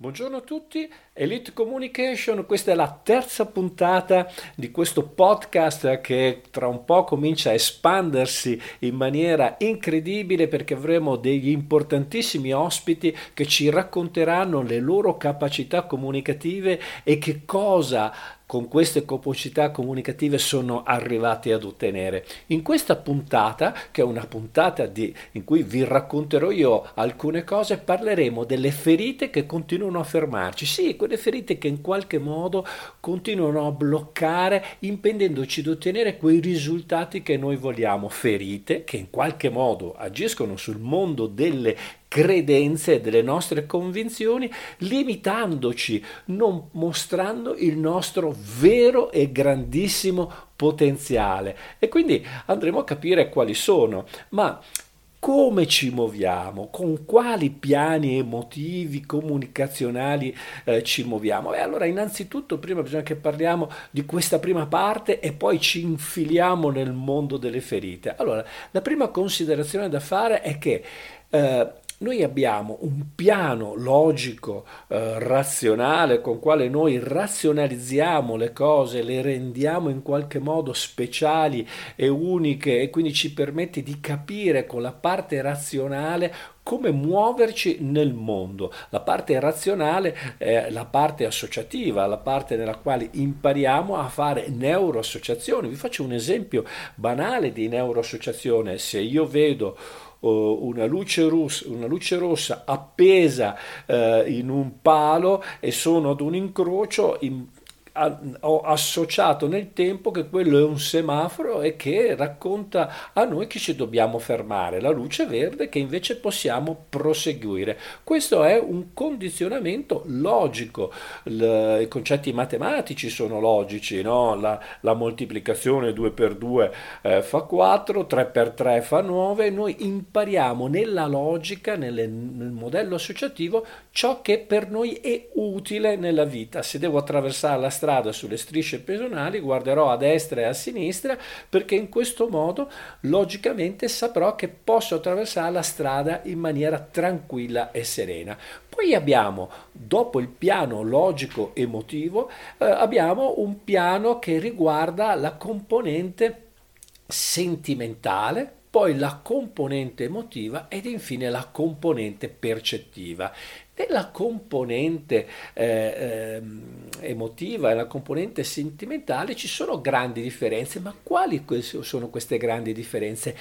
Buongiorno a tutti, Elite Communication, questa è la terza puntata di questo podcast che tra un po' comincia a espandersi in maniera incredibile perché avremo degli importantissimi ospiti che ci racconteranno le loro capacità comunicative e che cosa con queste capacità comunicative sono arrivati ad ottenere. In questa puntata, che è una puntata di, in cui vi racconterò io alcune cose, parleremo delle ferite che continuano a fermarci. Sì, quelle ferite che in qualche modo continuano a bloccare, impedendoci di ottenere quei risultati che noi vogliamo. Ferite che in qualche modo agiscono sul mondo delle credenze delle nostre convinzioni, limitandoci, non mostrando il nostro vero e grandissimo potenziale. E quindi andremo a capire quali sono. Ma come ci muoviamo, con quali piani emotivi, comunicazionali eh, ci muoviamo. E allora innanzitutto prima bisogna che parliamo di questa prima parte e poi ci infiliamo nel mondo delle ferite. Allora, la prima considerazione da fare è che eh, noi abbiamo un piano logico, eh, razionale, con quale noi razionalizziamo le cose, le rendiamo in qualche modo speciali e uniche e quindi ci permette di capire con la parte razionale come muoverci nel mondo. La parte razionale è la parte associativa, la parte nella quale impariamo a fare neuroassociazioni. Vi faccio un esempio banale di neuroassociazione. Se io vedo una luce, rossa, una luce rossa appesa eh, in un palo e sono ad un incrocio, in, ho associato nel tempo che quello è un semaforo e che racconta a noi che ci dobbiamo fermare, la luce verde che invece possiamo proseguire. Questo è un condizionamento logico, I concetti matematici sono logici, no? la, la, moltiplicazione 2 per 2 eh, fa 4, 3 per 3 fa 9, noi impariamo nella logica, nelle, nel modello associativo, ciò che per noi è utile nella vita. Se devo attraversare la strada sulle strisce pedonali, guarderò a destra e a sinistra perché in questo modo logicamente saprò che posso attraversare la strada in maniera tranquilla e serena. Poi abbiamo, dopo il piano logico emotivo, eh, abbiamo un piano che riguarda la componente sentimentale, poi la componente emotiva ed infine la componente percettiva. Nella componente eh, eh, emotiva e la componente sentimentale ci sono grandi differenze, ma quali sono queste grandi differenze?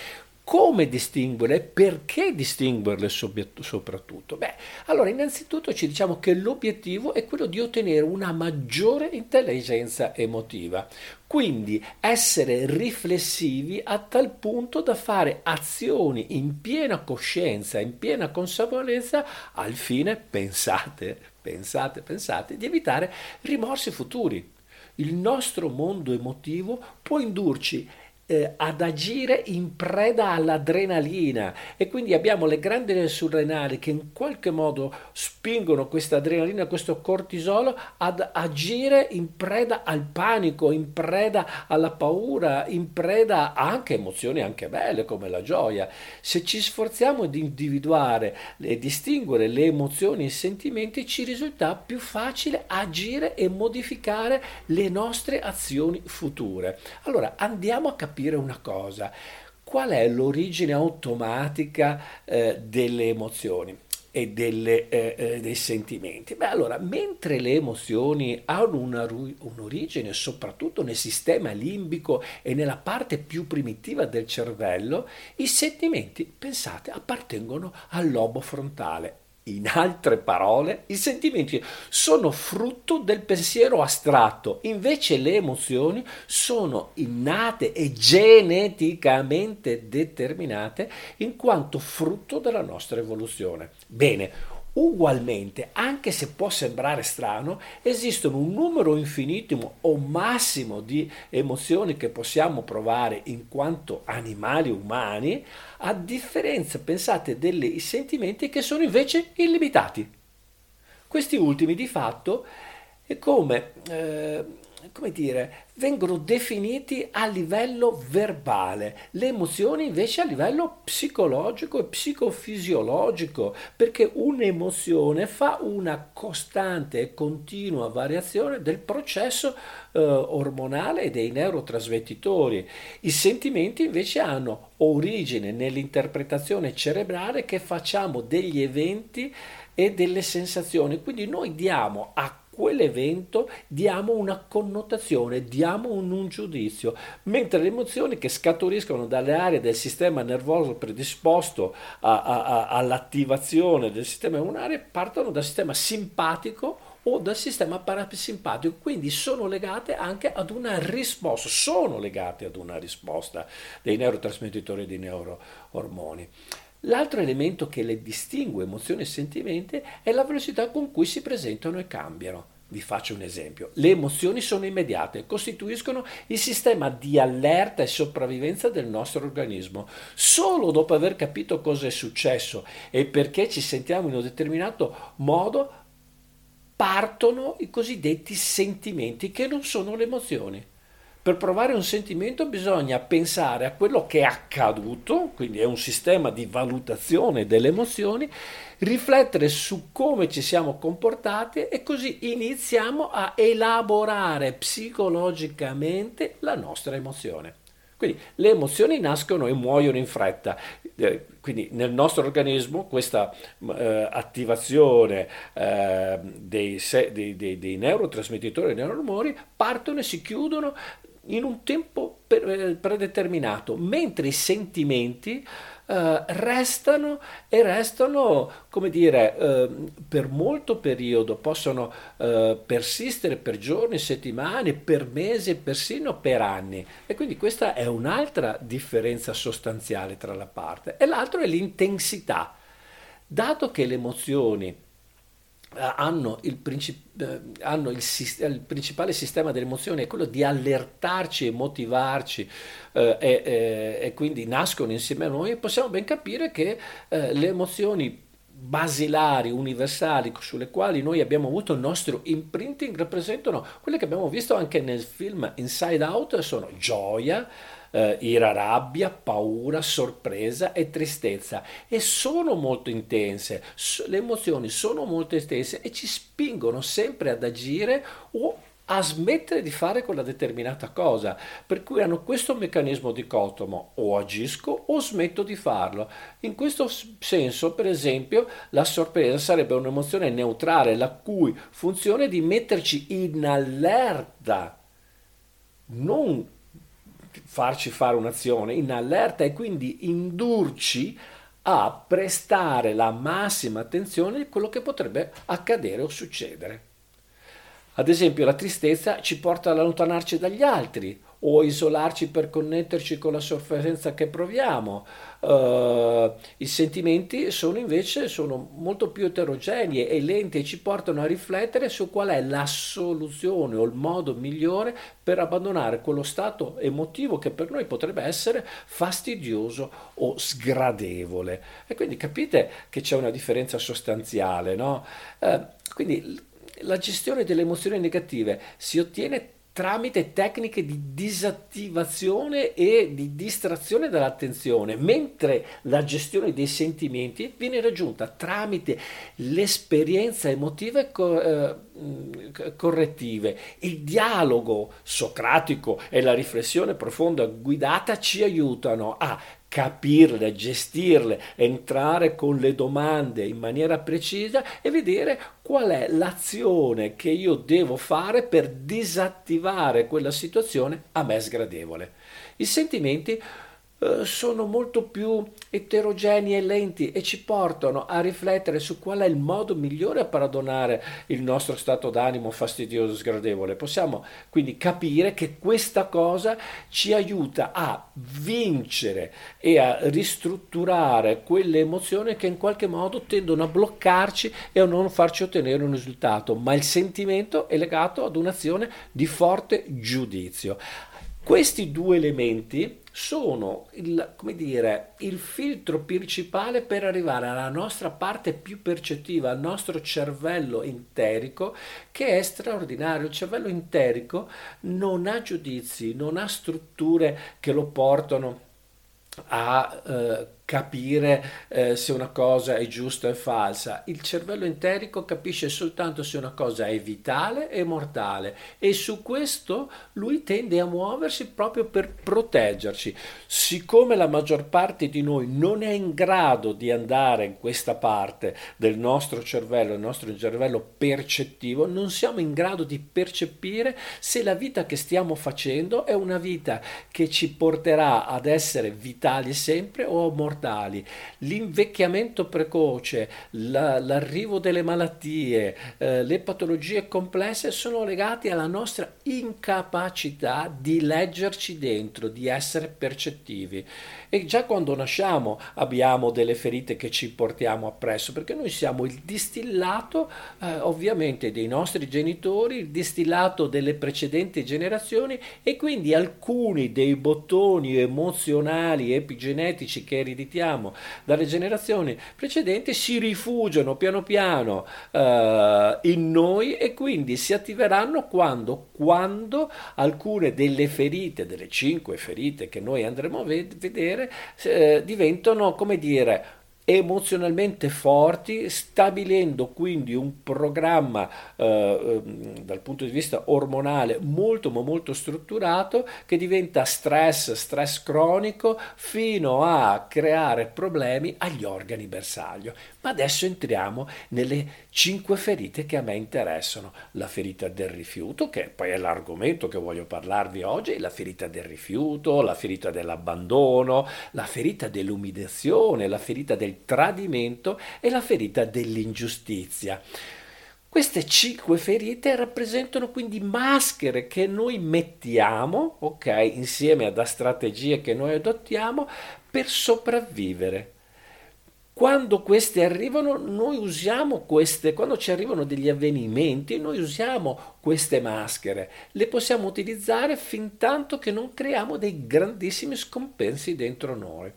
Come distinguerle e perché distinguerle soprattutto? Beh, allora innanzitutto ci diciamo che l'obiettivo è quello di ottenere una maggiore intelligenza emotiva, quindi essere riflessivi a tal punto da fare azioni in piena coscienza, in piena consapevolezza al fine, pensate, pensate, pensate, di evitare rimorsi futuri. Il nostro mondo emotivo può indurci eh, ad agire in preda all'adrenalina e quindi abbiamo le grandi surrenali che in qualche modo spingono questa adrenalina, questo cortisolo ad agire in preda al panico, in preda alla paura, in preda a anche emozioni anche belle come la gioia. Se ci sforziamo di individuare e distinguere le emozioni e i sentimenti ci risulta più facile agire e modificare le nostre azioni future. Allora andiamo a capire capire una cosa, qual è l'origine automatica eh, delle emozioni? e delle, eh, eh, dei sentimenti. Beh, allora, mentre le emozioni hanno una, un'origine soprattutto nel sistema limbico e nella parte più primitiva del cervello, i sentimenti, pensate, appartengono al lobo frontale in altre parole, i sentimenti sono frutto del pensiero astratto, invece le emozioni sono innate e geneticamente determinate in quanto frutto della nostra evoluzione. Bene, Ugualmente, anche se può sembrare strano, esistono un numero infinitimo o massimo di emozioni che possiamo provare in quanto animali umani, a differenza, pensate, dei sentimenti che sono invece illimitati. Questi ultimi, di fatto, e come, eh, come dire, vengono definiti a livello verbale, le emozioni invece a livello psicologico e psicofisiologico, perché un'emozione fa una costante e continua variazione del processo eh, ormonale e dei neurotrasmettitori. I sentimenti invece hanno origine nell'interpretazione cerebrale che facciamo degli eventi e delle sensazioni, quindi noi diamo a quell'evento diamo una connotazione, diamo un, un, giudizio, mentre le emozioni che scaturiscono dalle aree del sistema nervoso predisposto a, a, a, all'attivazione del sistema immunare partono dal sistema simpatico o dal sistema parasimpatico, quindi sono legate anche ad una risposta, sono legate ad una risposta dei neurotrasmettitori dei neuroormoni. L'altro elemento che le distingue emozioni e sentimenti è la velocità con cui si presentano e cambiano. Vi faccio un esempio. Le emozioni sono immediate, costituiscono il sistema di allerta e sopravvivenza del nostro organismo. Solo dopo aver capito cosa è successo e perché ci sentiamo in un determinato modo, partono i cosiddetti sentimenti che non sono le emozioni. Per provare un sentimento bisogna pensare a quello che è accaduto, quindi è un sistema di valutazione delle emozioni, riflettere su come ci siamo comportati e così iniziamo a elaborare psicologicamente la nostra emozione. Quindi le emozioni nascono e muoiono in fretta. Eh, quindi nel nostro organismo questa eh, attivazione eh, dei, dei, dei, dei neurotrasmettitori e neuroormoni partono e si chiudono in un tempo eh, predeterminato, mentre i sentimenti Uh, restano e restano, come dire, uh, per molto periodo, possono persistere per giorni, settimane, per mesi persino per anni. E quindi questa è un'altra differenza sostanziale tra la parte. E l'altro è l'intensità. Dato che le emozioni eh, hanno, il, princip- eh, hanno il, il, principale sistema delle emozioni è quello di allertarci e motivarci eh, e, e, e, quindi nascono insieme a noi, possiamo ben capire che eh, le emozioni basilari, universali, sulle quali noi abbiamo avuto il nostro imprinting, rappresentano quelle che abbiamo visto anche nel film Inside Out, sono gioia, eh, ira, rabbia, paura, sorpresa e tristezza. E sono molto intense, le emozioni sono molto intense e ci spingono sempre ad agire o a smettere di fare quella determinata cosa, per cui hanno questo meccanismo dicotomo, o agisco o smetto di farlo. In questo senso, per esempio, la sorpresa sarebbe un'emozione neutrale, la cui funzione è di metterci in allerta, non farci fare un'azione in allerta e quindi indurci a prestare la massima attenzione a quello che potrebbe accadere o succedere. Ad esempio la tristezza ci porta ad allontanarci dagli altri o isolarci per connetterci con la sofferenza che proviamo. Uh, I sentimenti sono invece sono molto più eterogenei e lenti e ci portano a riflettere su qual è la soluzione o il modo migliore per abbandonare quello stato emotivo che per noi potrebbe essere fastidioso o sgradevole. E quindi capite che c'è una differenza sostanziale, no? Uh, quindi la gestione delle emozioni negative si ottiene tramite tecniche di disattivazione e di distrazione dall'attenzione, mentre la gestione dei sentimenti viene raggiunta tramite l'esperienza emotiva e co- eh, correttive. Il dialogo socratico e la riflessione profonda guidata ci aiutano a capirle, gestirle, entrare con le domande in maniera precisa e vedere qual è l'azione che io devo fare per disattivare quella situazione a me sgradevole. I sentimenti eh, sono molto più eterogenei e lenti e ci portano a riflettere su qual è il modo migliore per perdonare il nostro stato d'animo fastidioso e sgradevole. Possiamo quindi capire che questa cosa ci aiuta a vincere e a ristrutturare quelle emozioni che in qualche modo tendono a bloccarci e a non farci ottenere un risultato, ma il sentimento è legato ad un'azione di forte giudizio. Questi due elementi sono il, dire, il filtro principale per arrivare alla nostra parte più percettiva, al nostro cervello interico, che è straordinario. Il cervello interico non ha giudizi, non ha strutture che lo portano a eh, capire eh, se una cosa è giusta o falsa. Il cervello enterico capisce soltanto se una cosa è vitale e mortale e su questo lui tende a muoversi proprio per proteggerci. Siccome la maggior parte di noi non è in grado di andare in questa parte del nostro cervello, il nostro cervello percettivo, non siamo in grado di percepire se la vita che stiamo facendo è una vita che ci porterà ad essere vitali sempre o mortali mortali, l'invecchiamento precoce, la, l'arrivo delle malattie, eh, le patologie complesse sono legati alla nostra incapacità di leggerci dentro, di essere percettivi. E già quando nasciamo abbiamo delle ferite che ci portiamo appresso, perché noi siamo il distillato eh, ovviamente dei nostri genitori, il distillato delle precedenti generazioni e quindi alcuni dei bottoni emozionali, epigenetici che ereditiamo dalle generazioni precedenti si rifugiano piano piano eh, in noi e quindi si attiveranno quando, quando alcune delle ferite, delle cinque ferite che noi andremo a vedere, eh, diventano, come dire, emozionalmente forti, stabilendo quindi un programma eh, ehm, dal punto di vista ormonale molto ma molto strutturato che diventa stress, stress cronico fino a creare problemi agli organi bersaglio. Ma adesso entriamo nelle cinque ferite che a me interessano. La ferita del rifiuto, che poi è l'argomento che voglio parlarvi oggi, la ferita del rifiuto, la ferita dell'abbandono, la ferita dell'umiliazione, la ferita del tradimento e la ferita dell'ingiustizia. Queste cinque ferite rappresentano quindi maschere che noi mettiamo, ok, insieme ad strategie che noi adottiamo per sopravvivere quando queste arrivano, noi usiamo queste, quando ci arrivano degli avvenimenti, noi usiamo queste maschere. Le possiamo utilizzare fin tanto che non creiamo dei grandissimi scompensi dentro noi.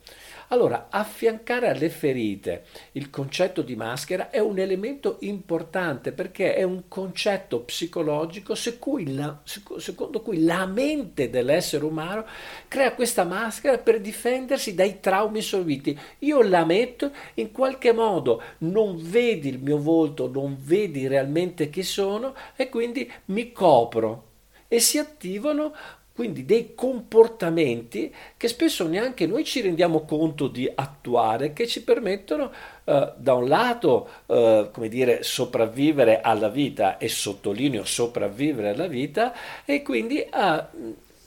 Allora, affiancare alle ferite il concetto di maschera è un elemento importante perché è un concetto psicologico secondo cui la mente dell'essere umano crea questa maschera per difendersi dai traumi subiti. Io la metto in qualche modo, non vedi il mio volto, non vedi realmente chi sono e quindi mi copro e si attivano quindi dei comportamenti che spesso neanche noi ci rendiamo conto di attuare, che ci permettono eh, da un lato, eh, come dire, sopravvivere alla vita, e sottolineo sopravvivere alla vita, e quindi a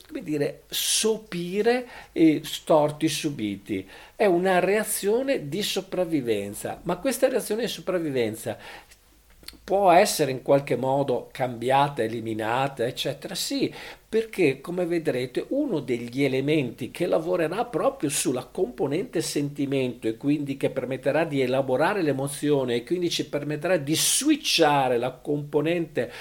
come dire, sopire i storti subiti. È una reazione di sopravvivenza, ma questa reazione di sopravvivenza può essere in qualche modo cambiata, eliminata, eccetera. Sì, perché come vedrete uno degli elementi che lavorerà proprio sulla componente sentimento e quindi che permetterà di elaborare l'emozione e quindi ci permetterà di switchare la componente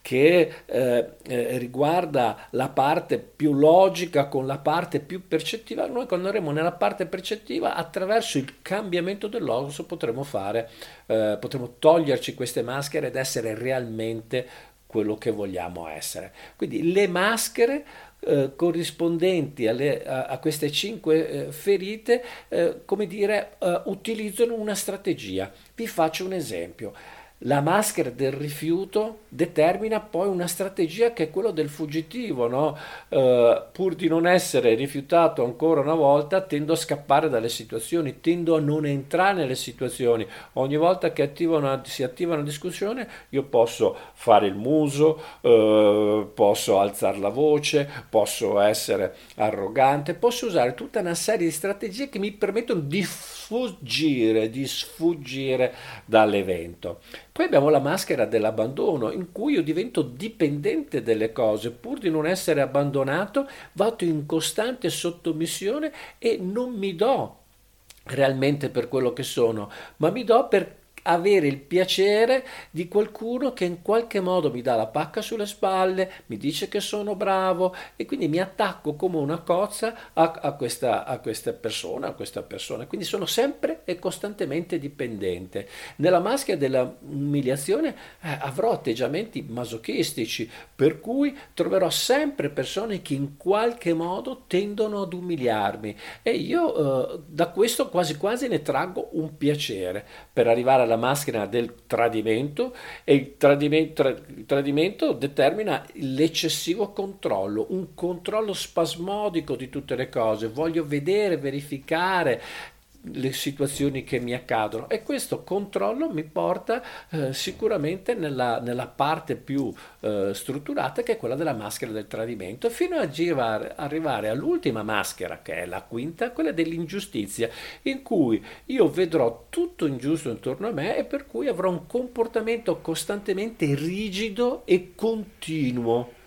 che eh, eh, riguarda la parte più logica con la parte più percettiva, noi quando andremo nella parte percettiva attraverso il cambiamento del potremo fare, eh, potremo toglierci queste maschere ed essere realmente quello che vogliamo essere. Quindi le maschere eh, corrispondenti alle, a, a, queste cinque eh, ferite, eh, come dire, eh, utilizzano una strategia. Vi faccio un esempio. La maschera del rifiuto determina poi una strategia che è quella del fuggitivo, no? eh, pur di non essere rifiutato ancora una volta, tendo a scappare dalle situazioni, tendo a non entrare nelle situazioni. Ogni volta che attivano, si attiva una discussione, io posso fare il muso, eh, posso alzare la voce, posso essere arrogante, posso usare tutta una serie di strategie che mi permettono di fuggire, di sfuggire dall'evento. Poi abbiamo la maschera dell'abbandono, in cui io divento dipendente delle cose, pur di non essere abbandonato, vado in costante sottomissione e non mi do realmente per quello che sono, ma mi do per avere il piacere di qualcuno che in qualche modo mi dà la pacca sulle spalle, mi dice che sono bravo e quindi mi attacco come una cozza a, a, questa, a questa persona, a questa persona. Quindi sono sempre e costantemente dipendente. Nella maschera dell'umiliazione eh, avrò atteggiamenti masochistici, per cui troverò sempre persone che in qualche modo tendono ad umiliarmi e io eh, da questo quasi quasi ne traggo un piacere per arrivare alla maschera del tradimento e il tradimento, tra, il tradimento determina l'eccessivo controllo, un controllo spasmodico di tutte le cose, voglio vedere, verificare, le situazioni che mi accadono. E questo controllo mi porta eh, sicuramente nella, nella, parte più eh, strutturata che è quella della maschera del tradimento fino a arrivare, arrivare all'ultima maschera che è la quinta, quella dell'ingiustizia in cui io vedrò tutto ingiusto intorno a me e per cui avrò un comportamento costantemente rigido e continuo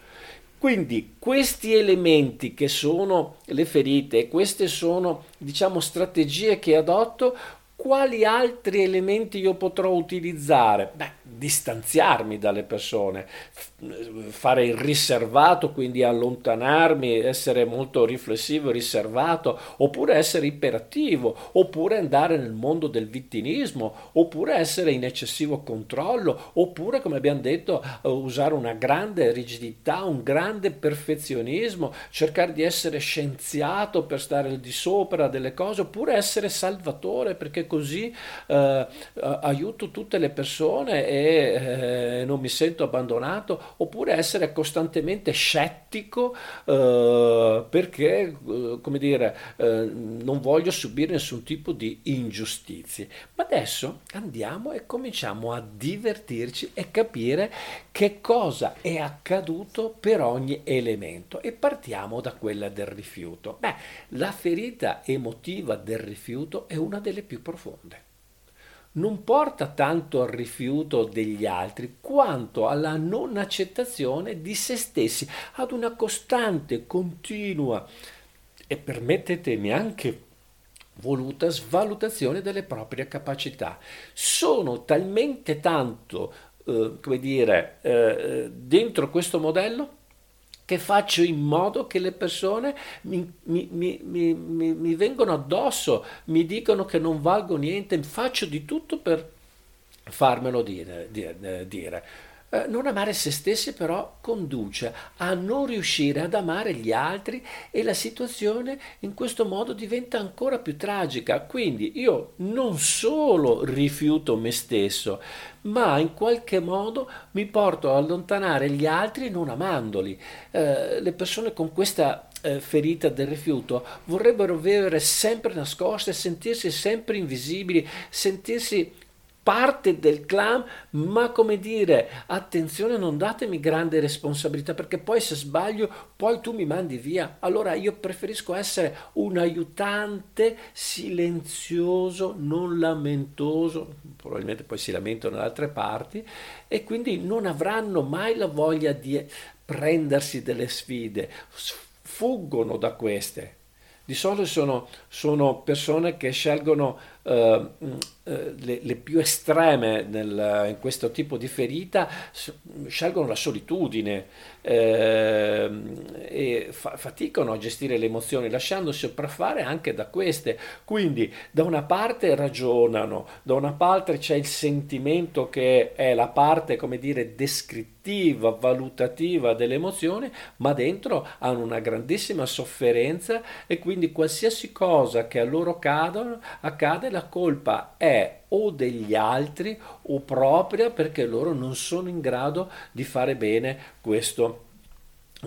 quindi questi elementi che sono le ferite, queste sono diciamo strategie che adotto, quali altri elementi io potrò utilizzare? Beh, distanziarmi dalle persone, fare il riservato, quindi allontanarmi, essere molto riflessivo, riservato, oppure essere iperattivo, oppure andare nel mondo del vittimismo, oppure essere in eccessivo controllo, oppure, come abbiamo detto, usare una grande rigidità, un grande perfezionismo, cercare di essere scienziato per stare al di sopra delle cose, oppure essere salvatore perché così eh, aiuto tutte le persone e eh, non mi sento abbandonato, oppure essere costantemente scettico eh, perché, eh, come dire, eh, non voglio subire nessun tipo di ingiustizie. Ma adesso andiamo e cominciamo a divertirci e capire che cosa è accaduto per ogni elemento e partiamo da quella del rifiuto. Beh, la ferita emotiva del rifiuto è una delle più profonde non porta tanto al rifiuto degli altri quanto alla non accettazione di se stessi, ad una costante, continua e permettetemi anche voluta svalutazione delle proprie capacità. Sono talmente tanto, eh, come dire, eh, dentro questo modello che faccio in modo che le persone mi, mi, mi, mi, vengono addosso, mi dicono che non valgo niente, faccio di tutto per farmelo dire. dire. Eh, non amare se stessi però conduce a non riuscire ad amare gli altri e la situazione in questo modo diventa ancora più tragica. Quindi io non solo rifiuto me stesso, ma in qualche modo mi porto a allontanare gli altri non amandoli. Eh, le persone con questa eh, ferita del rifiuto vorrebbero vivere sempre nascoste, sentirsi sempre invisibili, sentirsi parte del clan, ma come dire, attenzione, non datemi grande responsabilità perché poi se sbaglio, poi tu mi mandi via. Allora io preferisco essere un aiutante silenzioso, non lamentoso, probabilmente poi si lamentano da altre parti e quindi non avranno mai la voglia di prendersi delle sfide, fuggono da queste. Di solito sono, sono persone che scelgono uh, le, le, più estreme nel, in questo tipo di ferita scelgono la solitudine eh, e fa, faticano a gestire le emozioni lasciandosi sopraffare anche da queste. Quindi da una parte ragionano, da una parte c'è il sentimento che è la parte, come dire, descrittiva, valutativa delle emozioni, ma dentro hanno una grandissima sofferenza e quindi qualsiasi cosa che a loro cadono, accade, la colpa è o degli altri o propria perché loro non sono in grado di fare bene questo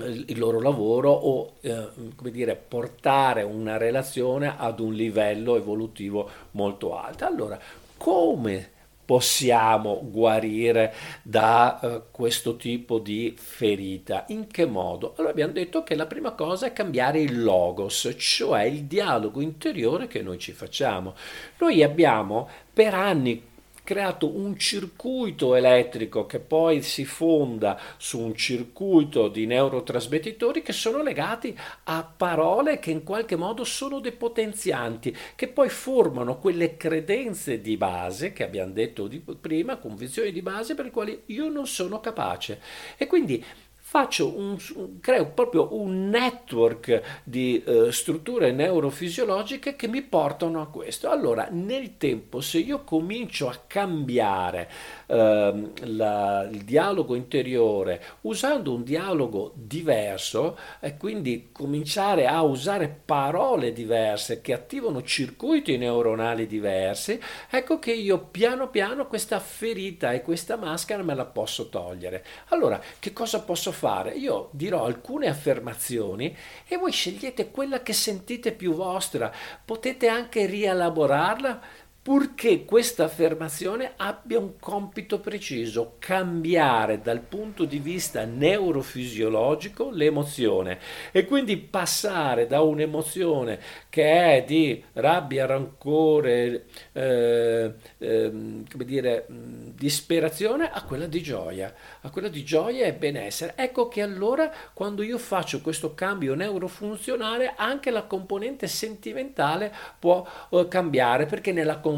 eh, il loro lavoro o eh, come dire portare una relazione ad un livello evolutivo molto alto. Allora, come possiamo guarire da uh, questo tipo di ferita. In che modo? Allora abbiamo detto che la prima cosa è cambiare il logos, cioè il dialogo interiore che noi ci facciamo. Noi abbiamo per anni creato un circuito elettrico che poi si fonda su un circuito di neurotrasmettitori che sono legati a parole che in qualche modo sono depotenzianti, che poi formano quelle credenze di base che abbiamo detto prima, convinzioni di base per le quali io non sono capace. E quindi faccio un, creo proprio un network di eh, strutture neurofisiologiche che mi portano a questo. Allora, nel tempo, se io comincio a cambiare eh, la, il dialogo interiore usando un dialogo diverso e quindi cominciare a usare parole diverse che attivano circuiti neuronali diversi, ecco che io piano piano questa ferita e questa maschera me la posso togliere. Allora, che cosa posso fare? Fare? Io dirò alcune affermazioni e voi scegliete quella che sentite più vostra. Potete anche rielaborarla purché questa affermazione abbia un compito preciso, cambiare dal punto di vista neurofisiologico l'emozione e quindi passare da un'emozione che è di rabbia, rancore, eh, eh, come dire, disperazione a quella di gioia, a quella di gioia e benessere. Ecco che allora quando io faccio questo cambio neurofunzionale anche la componente sentimentale può eh, cambiare perché nella componente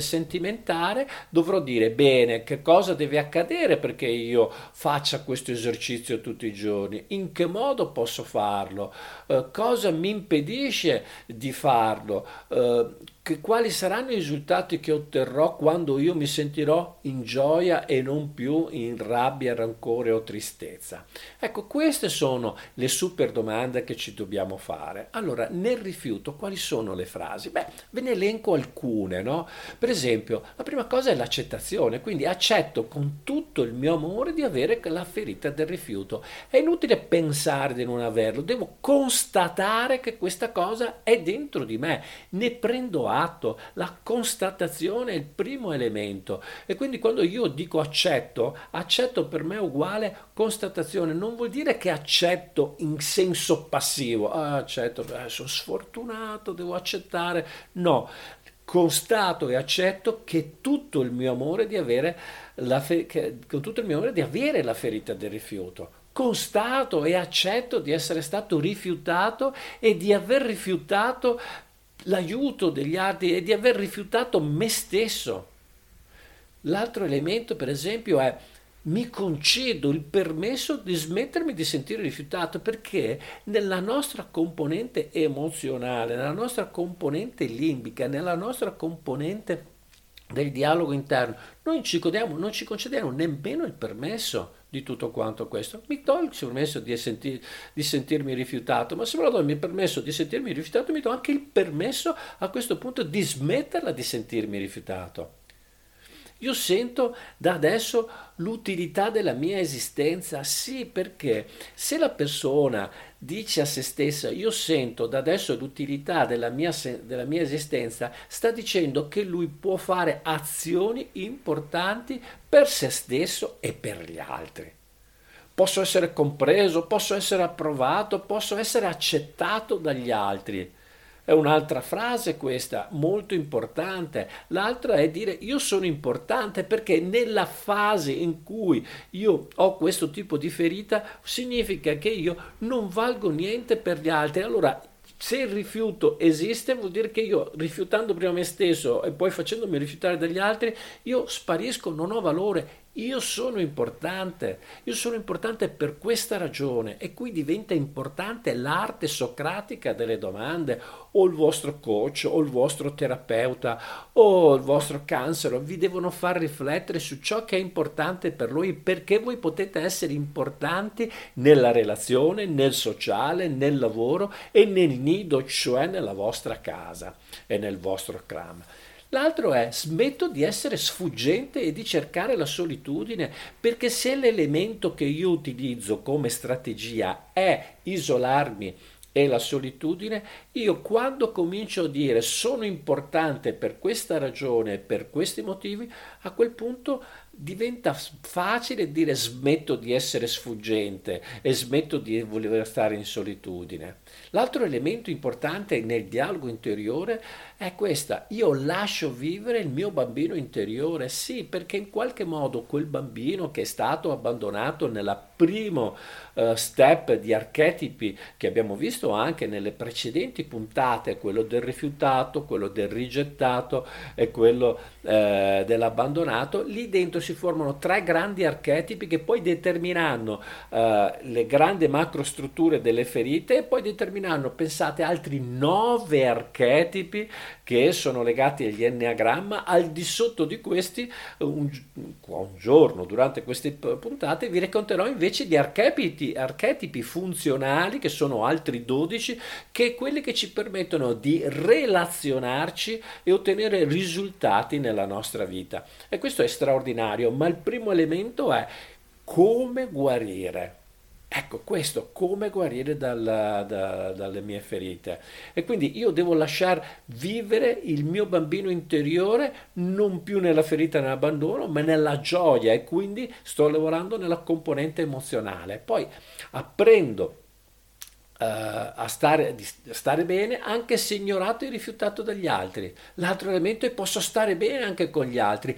sentimentale dovrò dire bene che cosa deve accadere perché io faccia questo esercizio tutti i giorni, in che modo posso farlo, eh, cosa mi impedisce di farlo, eh, che quali saranno i risultati che otterrò quando io mi sentirò in gioia e non più in rabbia, rancore o tristezza? Ecco, queste sono le super domande che ci dobbiamo fare. Allora, nel rifiuto, quali sono le frasi? Beh, ve ne elenco alcune, no? Per esempio, la prima cosa è l'accettazione, quindi accetto con tutto il mio amore di avere la ferita del rifiuto. È inutile pensare di non averlo, devo constatare che questa cosa è dentro di me, ne prendo atto atto, la constatazione è il primo elemento. E quindi quando io dico accetto, accetto per me è uguale constatazione, non vuol dire che accetto in senso passivo, ah, accetto, eh, sono sfortunato, devo accettare, no, constato e accetto che tutto il mio amore di avere la fe- che, con tutto il mio amore di avere la ferita del rifiuto. Constato e accetto di essere stato rifiutato e di aver rifiutato l'aiuto degli altri e di aver rifiutato me stesso. L'altro elemento, per esempio, è mi concedo il permesso di smettermi di sentire rifiutato perché nella nostra componente emozionale, nella nostra componente limbica, nella nostra componente del dialogo interno, noi ci, godiamo, non ci concediamo nemmeno il permesso di tutto quanto questo. Mi do il permesso di, senti, di, sentirmi rifiutato, ma se me lo do il permesso di sentirmi rifiutato, mi do anche il permesso a questo punto di smetterla di sentirmi rifiutato. Io sento da adesso l'utilità della mia esistenza, sì, perché se la persona dice a se stessa io sento da adesso l'utilità della mia, della mia esistenza, sta dicendo che lui può fare azioni importanti per se stesso e per gli altri. Posso essere compreso, posso essere approvato, posso essere accettato dagli altri. È un'altra frase questa, molto importante. L'altra è dire io sono importante perché nella fase in cui io ho questo tipo di ferita significa che io non valgo niente per gli altri. Allora se il rifiuto esiste vuol dire che io rifiutando prima me stesso e poi facendomi rifiutare dagli altri, io sparisco, non ho valore, io sono importante, io sono importante per questa ragione e qui diventa importante l'arte socratica delle domande o il vostro coach o il vostro terapeuta o il vostro cancer vi devono far riflettere su ciò che è importante per voi perché voi potete essere importanti nella relazione, nel sociale, nel lavoro e nel nido, cioè nella vostra casa e nel vostro clan. L'altro è smetto di essere sfuggente e di cercare la solitudine, perché se l'elemento che io utilizzo come strategia è isolarmi e la solitudine, io quando comincio a dire sono importante per questa ragione, per questi motivi, a quel punto diventa facile dire smetto di essere sfuggente e smetto di voler stare in solitudine. L'altro elemento importante nel dialogo interiore è questa, io lascio vivere il mio bambino interiore, sì, perché in qualche modo quel bambino che è stato abbandonato nella primo uh, step di archetipi che abbiamo visto anche nelle precedenti puntate, quello del rifiutato, quello del rigettato e quello uh, dell'abbandonato, lì dentro si formano tre grandi archetipi che poi determineranno uh, le grandi macrostrutture delle ferite e poi determineranno, pensate, altri nove archetipi che sono legati agli enneagramma, al di sotto di questi un, un giorno durante queste puntate vi racconterò invece di archetipi, archetipi funzionali, che sono altri 12, che quelli che ci permettono di relazionarci e ottenere risultati nella nostra vita. E questo è straordinario, ma il primo elemento è come guarire. Ecco questo, come guarire dalla, da, dalle mie ferite. E quindi io devo lasciare vivere il mio bambino interiore non più nella ferita nell'abbandono, ma nella gioia e quindi sto lavorando nella componente emozionale. Poi apprendo Uh, a, stare, stare, bene anche se ignorato e rifiutato dagli altri. L'altro elemento è posso stare bene anche con gli altri,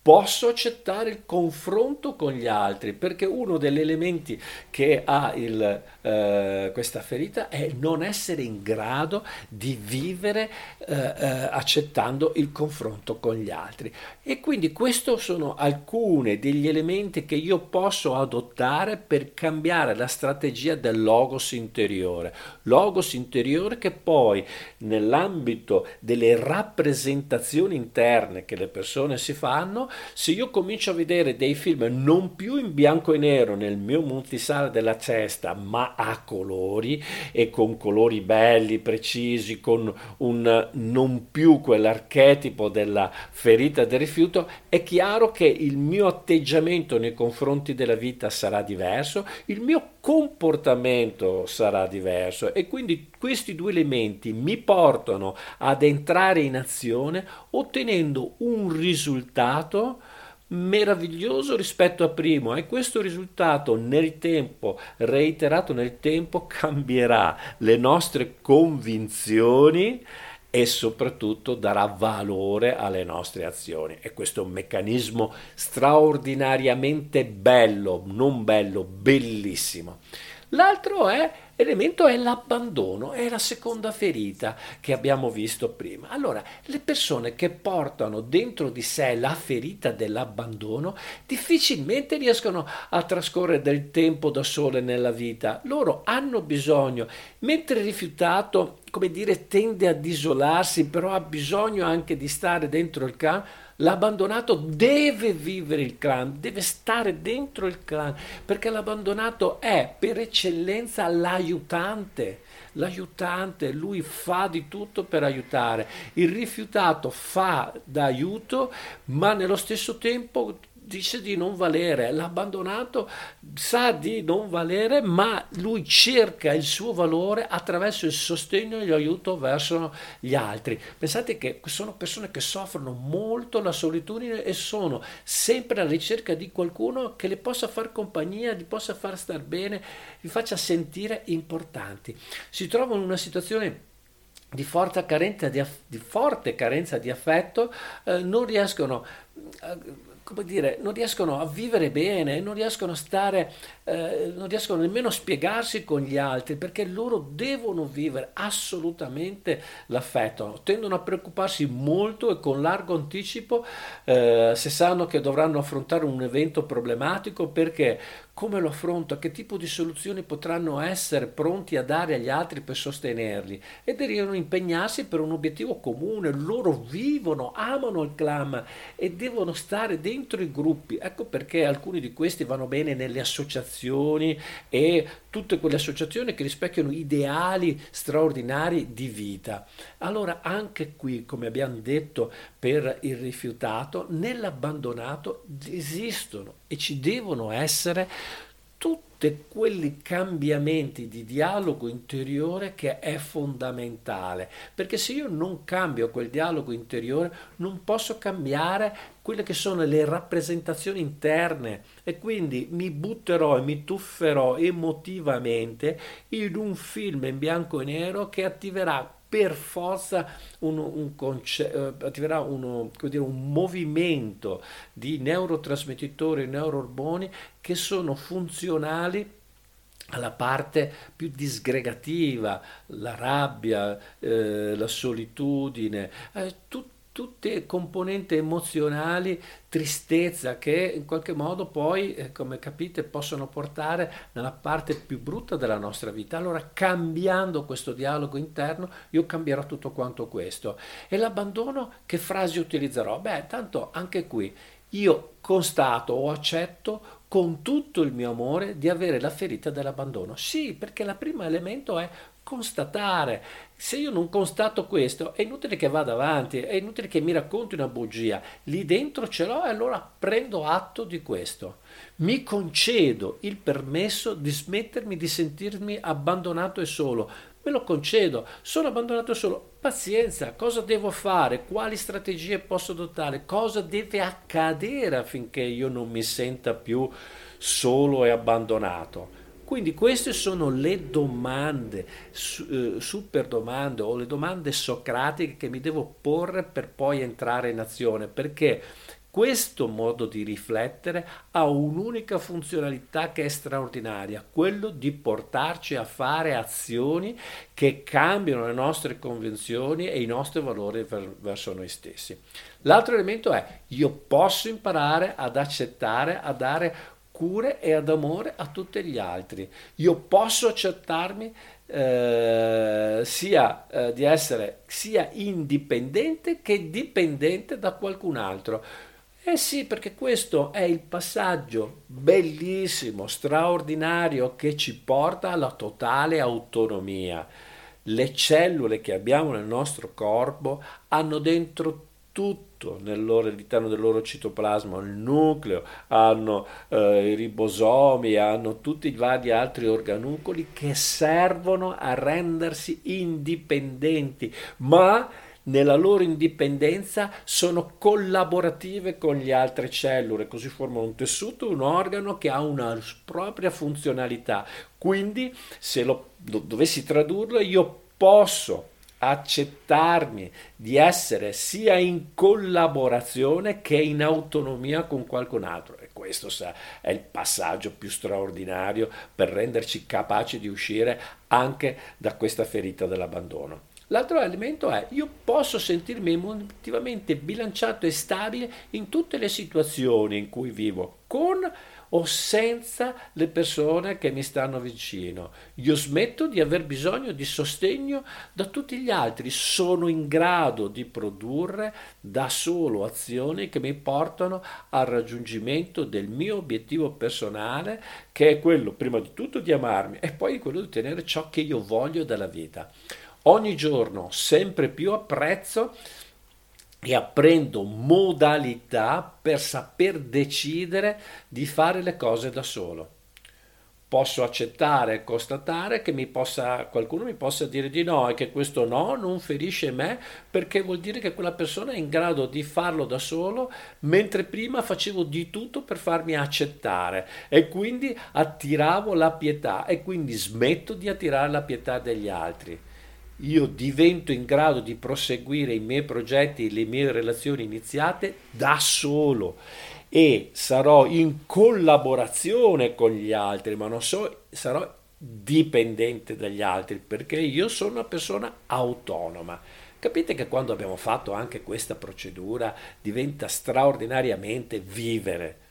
posso accettare il confronto con gli altri, perché uno degli elementi che ha il, eh, questa ferita è non essere in grado di vivere eh, eh, accettando il confronto con gli altri. E quindi questi sono alcuni degli elementi che io posso adottare per cambiare la strategia del logos interiore. Logos interiore che poi nell'ambito delle rappresentazioni interne che le persone si fanno, se io comincio a vedere dei film non più in bianco e nero nel mio multisala della cesta, ma a colori e con colori belli, precisi, con un non più quell'archetipo della ferita del rifiuto, è chiaro che il mio atteggiamento nei confronti della vita sarà diverso, il mio comportamento sarà diverso e quindi questi due elementi mi portano ad entrare in azione ottenendo un risultato meraviglioso rispetto a primo e questo risultato nel tempo, reiterato nel tempo, cambierà le nostre convinzioni e soprattutto darà valore alle nostre azioni. E questo è un meccanismo straordinariamente bello, non bello, bellissimo. L'altro è elemento è l'abbandono, è la seconda ferita che abbiamo visto prima. Allora, le persone che portano dentro di sé la ferita dell'abbandono difficilmente riescono a trascorrere del tempo da sole nella vita. Loro hanno bisogno, mentre rifiutato, come dire, tende ad isolarsi, però ha bisogno anche di stare dentro il campo L'abbandonato deve vivere il clan, deve stare dentro il clan, perché l'abbandonato è per eccellenza l'aiutante. L'aiutante, lui fa di tutto per aiutare. Il rifiutato fa d'aiuto, ma nello stesso tempo dice di non valere, l'abbandonato sa di non valere, ma lui cerca il suo valore attraverso il sostegno e l'aiuto verso gli altri. Pensate che sono persone che soffrono molto la solitudine e sono sempre alla ricerca di qualcuno che le possa far compagnia, li possa far star bene, li faccia sentire importanti. Si trovano in una situazione di forte carenza di, aff- di, forte carenza di affetto, eh, non riescono... Eh, come dire, non riescono a vivere bene, non riescono a stare, eh, non riescono nemmeno a spiegarsi con gli altri perché loro devono vivere assolutamente l'affetto, tendono a preoccuparsi molto e con largo anticipo eh, se sanno che dovranno affrontare un evento problematico perché come lo affronto, che tipo di soluzioni potranno essere pronti a dare agli altri per sostenerli. E devono impegnarsi per un obiettivo comune, loro vivono, amano il clan e devono stare dentro i gruppi, ecco perché alcuni di questi vanno bene nelle associazioni e tutte quelle associazioni che rispecchiano ideali straordinari di vita. Allora anche qui, come abbiamo detto per il rifiutato, nell'abbandonato esistono e ci devono essere tutti quei cambiamenti di dialogo interiore che è fondamentale, perché se io non cambio quel dialogo interiore non posso cambiare quelle che sono le rappresentazioni interne e quindi mi butterò e mi tufferò emotivamente in un film in bianco e nero che attiverà per forza un, un conce- eh, attiverà uno, dire, un movimento di neurotrasmettitori e neuroormoni che sono funzionali alla parte più disgregativa, la rabbia, eh, la solitudine, eh, tutto tutte componenti emozionali, tristezza che in qualche modo poi, eh, come capite, possono portare nella parte più brutta della nostra vita. Allora, cambiando questo dialogo interno, io cambierò tutto quanto questo. E l'abbandono, che frasi utilizzerò? Beh, tanto anche qui io constato o accetto con tutto il mio amore di avere la ferita dell'abbandono. Sì, perché il primo elemento è constatare. Se io non constato questo, è inutile che vada avanti, è inutile che mi racconti una bugia. Lì dentro ce l'ho e allora prendo atto di questo. Mi concedo il permesso di smettermi di sentirmi abbandonato e solo. Me lo concedo, sono abbandonato e solo. Pazienza, cosa devo fare? Quali strategie posso adottare? Cosa deve accadere affinché io non mi senta più solo e abbandonato? Quindi queste sono le domande, eh, super domande o le domande socratiche che mi devo porre per poi entrare in azione, perché questo modo di riflettere ha un'unica funzionalità che è straordinaria, quello di portarci a fare azioni che cambiano le nostre convenzioni e i nostri valori verso noi stessi. L'altro elemento è io posso imparare ad accettare, a dare cure e ad amore a tutti gli altri. Io posso accettarmi eh, sia eh, di essere sia indipendente che dipendente da qualcun altro. Eh sì, perché questo è il passaggio bellissimo, straordinario che ci porta alla totale autonomia. Le cellule che abbiamo nel nostro corpo hanno dentro tutto all'interno del loro citoplasma, il nucleo, hanno eh, i ribosomi, hanno tutti i vari altri organucoli che servono a rendersi indipendenti, ma nella loro indipendenza sono collaborative con le altre cellule, così formano un tessuto, un organo che ha una propria funzionalità. Quindi, se lo, dovessi tradurlo, io posso accettarmi di essere sia in collaborazione che in autonomia con qualcun altro e questo è il passaggio più straordinario per renderci capaci di uscire anche da questa ferita dell'abbandono. L'altro elemento è io posso sentirmi emotivamente bilanciato e stabile in tutte le situazioni in cui vivo, con o senza le persone che mi stanno vicino. Io smetto di aver bisogno di sostegno da tutti gli altri, sono in grado di produrre da solo azioni che mi portano al raggiungimento del mio obiettivo personale, che è quello prima di tutto di amarmi e poi quello di ottenere ciò che io voglio dalla vita ogni giorno sempre più apprezzo e apprendo modalità per saper decidere di fare le cose da solo. Posso accettare e constatare che mi possa, qualcuno mi possa dire di no e che questo no non ferisce me perché vuol dire che quella persona è in grado di farlo da solo mentre prima facevo di tutto per farmi accettare e quindi attiravo la pietà e quindi smetto di attirare la pietà degli altri io divento in grado di proseguire i miei progetti, e le mie relazioni iniziate da solo e sarò in collaborazione con gli altri, ma non so, sarò dipendente dagli altri perché io sono una persona autonoma. Capite che quando abbiamo fatto anche questa procedura diventa straordinariamente vivere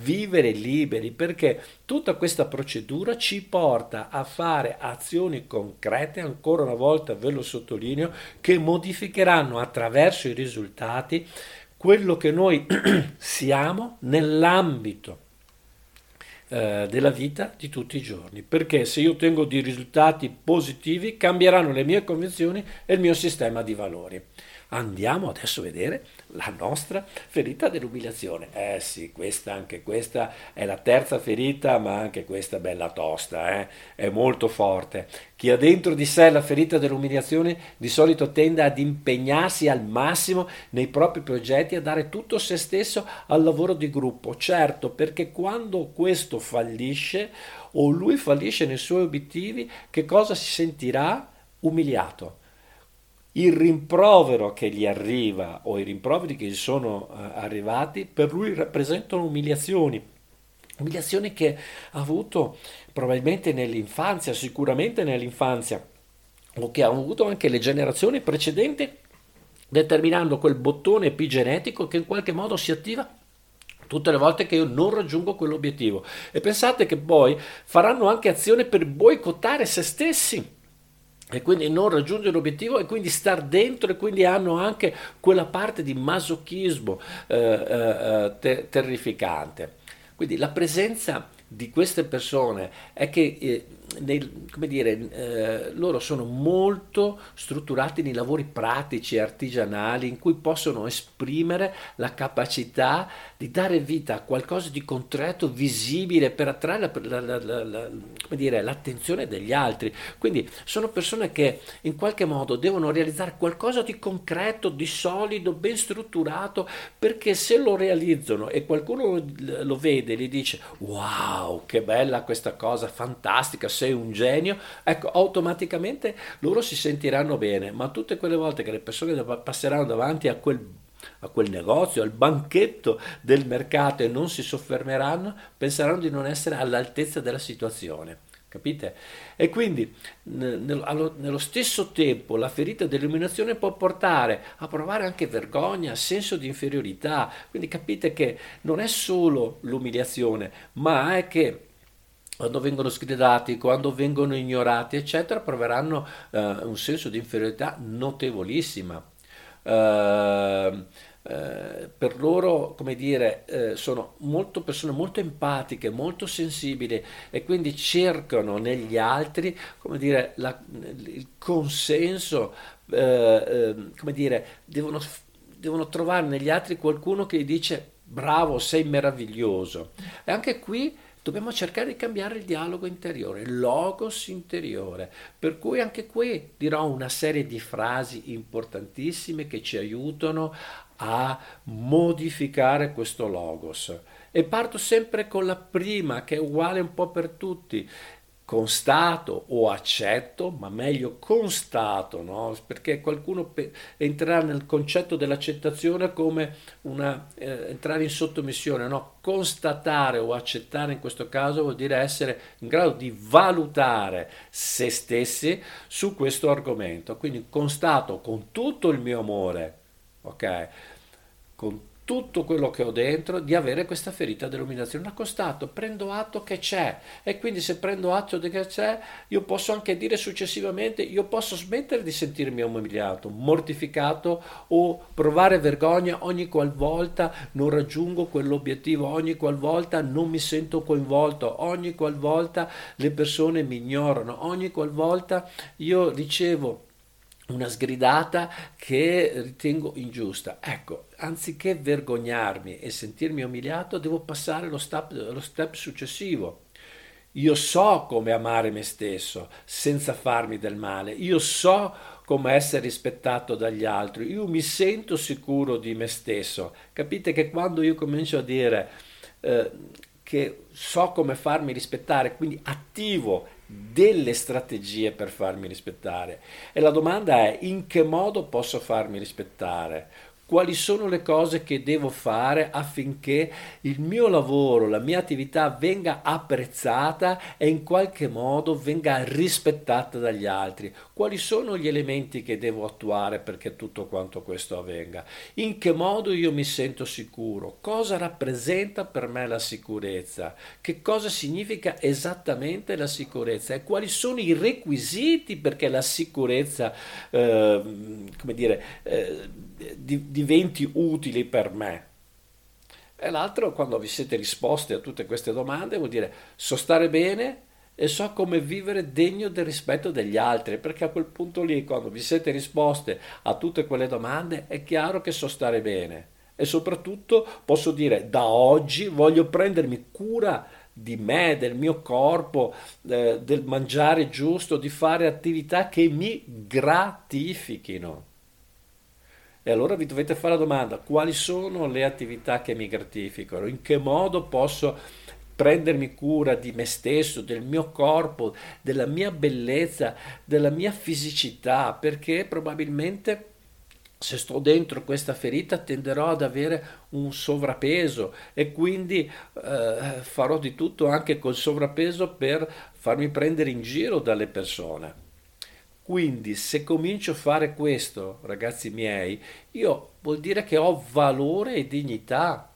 vivere liberi perché tutta questa procedura ci porta a fare azioni concrete, ancora una volta ve lo sottolineo, che modificheranno attraverso i risultati quello che noi siamo nell'ambito eh, della vita di tutti i giorni, perché se io ottengo dei risultati positivi cambieranno le mie convinzioni e il mio sistema di valori. Andiamo adesso a vedere la nostra ferita dell'umiliazione. Eh sì, questa, anche questa è la terza ferita, ma anche questa è bella tosta, eh? è molto forte. Chi ha dentro di sé la ferita dell'umiliazione di solito tende ad impegnarsi al massimo nei propri progetti, a dare tutto se stesso al lavoro di gruppo. Certo, perché quando questo fallisce o lui fallisce nei suoi obiettivi, che cosa si sentirà? Umiliato il rimprovero che gli arriva o i rimproveri che gli sono uh, arrivati per lui rappresentano umiliazioni, umiliazioni che ha avuto probabilmente nell'infanzia, sicuramente nell'infanzia, o che hanno avuto anche le generazioni precedenti, determinando quel bottone epigenetico che in qualche modo si attiva tutte le volte che io non raggiungo quell'obiettivo. E pensate che poi faranno anche azione per boicottare se stessi e quindi non raggiungere l'obiettivo e quindi star dentro e quindi hanno anche quella parte di masochismo eh, eh, eh te- terrificante. Quindi la presenza di queste persone è che eh, nel, come dire, eh, loro sono molto strutturati nei lavori pratici e artigianali in cui possono esprimere la capacità di dare vita a qualcosa di concreto, visibile, per attrarre la, la, la, dire, l'attenzione degli altri. Quindi sono persone che in qualche modo devono realizzare qualcosa di concreto, di solido, ben strutturato, perché se lo realizzano e qualcuno lo vede e gli dice wow, che bella questa cosa, fantastica, sei un genio, ecco, automaticamente loro si sentiranno bene, ma tutte quelle volte che le persone passeranno davanti a quel a quel negozio, al banchetto del mercato e non si soffermeranno, penseranno di non essere all'altezza della situazione. Capite? E quindi nello stesso tempo la ferita dell'illuminazione può portare a provare anche vergogna, senso di inferiorità. Quindi capite che non è solo l'umiliazione, ma è che quando vengono sgridati, quando vengono ignorati, eccetera, proveranno uh, un senso di inferiorità notevolissima. Uh, Uh, per loro, come dire, uh, sono molto persone molto empatiche, molto sensibili e quindi cercano negli altri, come dire, la, il consenso, uh, come dire, devono, devono trovare negli altri qualcuno che gli dice bravo, sei meraviglioso. E anche qui dobbiamo cercare di cambiare il dialogo interiore, il logos interiore. Per cui anche qui dirò una serie di frasi importantissime che ci aiutano a modificare questo logos. E parto sempre con la prima, che è uguale un po' per tutti constato o accetto, ma meglio constato, no? perché qualcuno pe- entrerà nel concetto dell'accettazione come una, eh, entrare in sottomissione, no? constatare o accettare in questo caso vuol dire essere in grado di valutare se stessi su questo argomento, quindi constato con tutto il mio amore, ok? Con tutto quello che ho dentro di avere questa ferita dell'umiliazione. Accostato, prendo atto che c'è e quindi se prendo atto che c'è, io posso anche dire successivamente, io posso smettere di sentirmi umiliato, mortificato o provare vergogna ogni qualvolta non raggiungo quell'obiettivo, ogni qualvolta non mi sento coinvolto, ogni qualvolta le persone mi ignorano, ogni qualvolta io ricevo una sgridata che ritengo ingiusta. Ecco, anziché vergognarmi e sentirmi umiliato, devo passare lo step, lo step successivo. Io so come amare me stesso senza farmi del male. Io so come essere rispettato dagli altri. Io mi sento sicuro di me stesso. Capite che quando io comincio a dire eh, che so come farmi rispettare, quindi attivo delle strategie per farmi rispettare. E la domanda è in che modo posso farmi rispettare? Quali sono le cose che devo fare affinché il mio lavoro, la mia attività venga apprezzata e in qualche modo venga rispettata dagli altri, quali sono gli elementi che devo attuare perché tutto quanto questo avvenga, in che modo io mi sento sicuro, cosa rappresenta per me la sicurezza, che cosa significa esattamente la sicurezza? E quali sono i requisiti perché la sicurezza, eh, come dire, eh, di, diventi utili per me. E l'altro, quando vi siete risposti a tutte queste domande, vuol dire so stare bene e so come vivere degno del rispetto degli altri, perché a quel punto lì, quando vi siete risposte a tutte quelle domande, è chiaro che so stare bene. E soprattutto posso dire, da oggi voglio prendermi cura di me, del mio corpo, eh, del mangiare giusto, di fare attività che mi gratifichino. E allora vi dovete fare la domanda, quali sono le attività che mi gratificano? In che modo posso prendermi cura di me stesso, del mio corpo, della mia bellezza, della mia fisicità, perché probabilmente se sto dentro questa ferita tenderò ad avere un sovrappeso e quindi eh, farò di tutto anche col sovrappeso per farmi prendere in giro dalle persone. Quindi se comincio a fare questo, ragazzi miei, io vuol dire che ho valore e dignità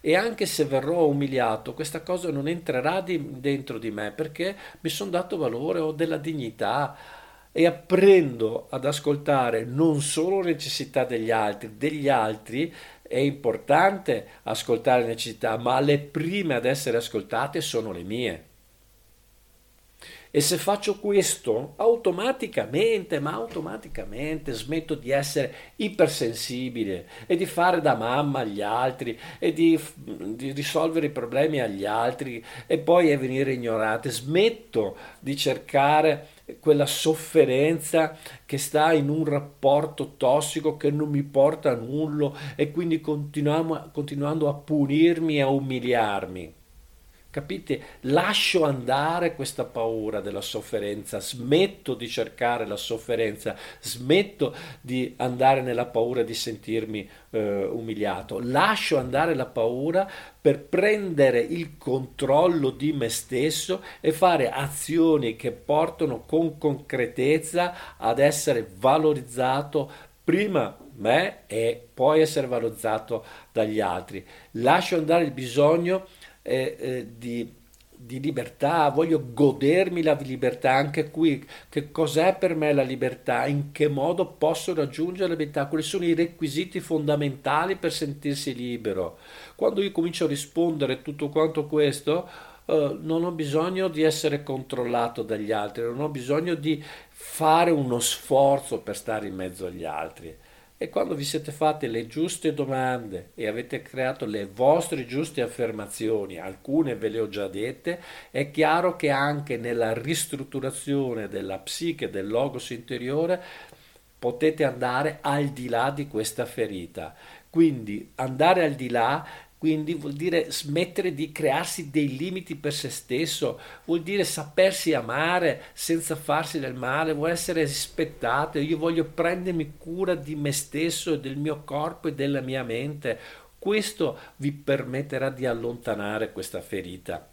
e anche se verrò umiliato, questa cosa non entrerà di, dentro di me perché mi sono dato valore, ho della dignità e apprendo ad ascoltare non solo le necessità degli altri, degli altri è importante ascoltare le necessità, ma le prime ad essere ascoltate sono le mie. E se faccio questo, automaticamente, ma automaticamente smetto di essere ipersensibile e di fare da mamma agli altri e di, di risolvere i problemi agli altri e poi venire ignorate. Smetto di cercare quella sofferenza che sta in un rapporto tossico che non mi porta a nulla e quindi continuando a punirmi e a umiliarmi. Capite? Lascio andare questa paura della sofferenza, smetto di cercare la sofferenza, smetto di andare nella paura di sentirmi eh, umiliato, lascio andare la paura per prendere il controllo di me stesso e fare azioni che portano con concretezza ad essere valorizzato prima me e poi essere valorizzato dagli altri. Lascio andare il bisogno eh, eh, di, di libertà, voglio godermi la libertà anche qui. Che cos'è per me la libertà? In che modo posso raggiungere la libertà? Quali sono i requisiti fondamentali per sentirsi libero? Quando io comincio a rispondere tutto quanto questo, Uh, non ho bisogno di essere controllato dagli altri, non ho bisogno di fare uno sforzo per stare in mezzo agli altri. E quando vi siete fatte le giuste domande e avete creato le vostre giuste affermazioni, alcune ve le ho già dette, è chiaro che anche nella ristrutturazione della psiche, del logos interiore, potete andare al di là di questa ferita. Quindi andare al di là quindi vuol dire smettere di crearsi dei limiti per se stesso, vuol dire sapersi amare senza farsi del male, vuol essere rispettato. Io voglio prendermi cura di me stesso del mio corpo e della mia mente. Questo vi permetterà di allontanare questa ferita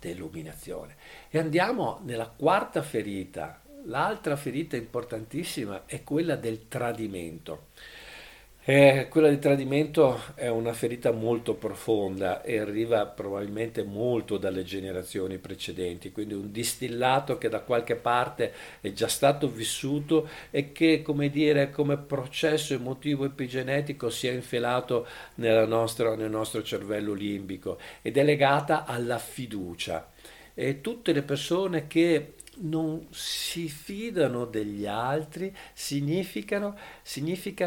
dell'illuminazione. E andiamo nella quarta ferita. L'altra ferita importantissima è quella del tradimento. Eh, quella di tradimento è una ferita molto profonda e arriva probabilmente molto dalle generazioni precedenti, quindi un distillato che da qualche parte è già stato vissuto e che, come dire, come processo emotivo epigenetico si è infilato nostra, nel nostro cervello limbico ed è legata alla fiducia. E tutte le persone che non si fidano degli altri significa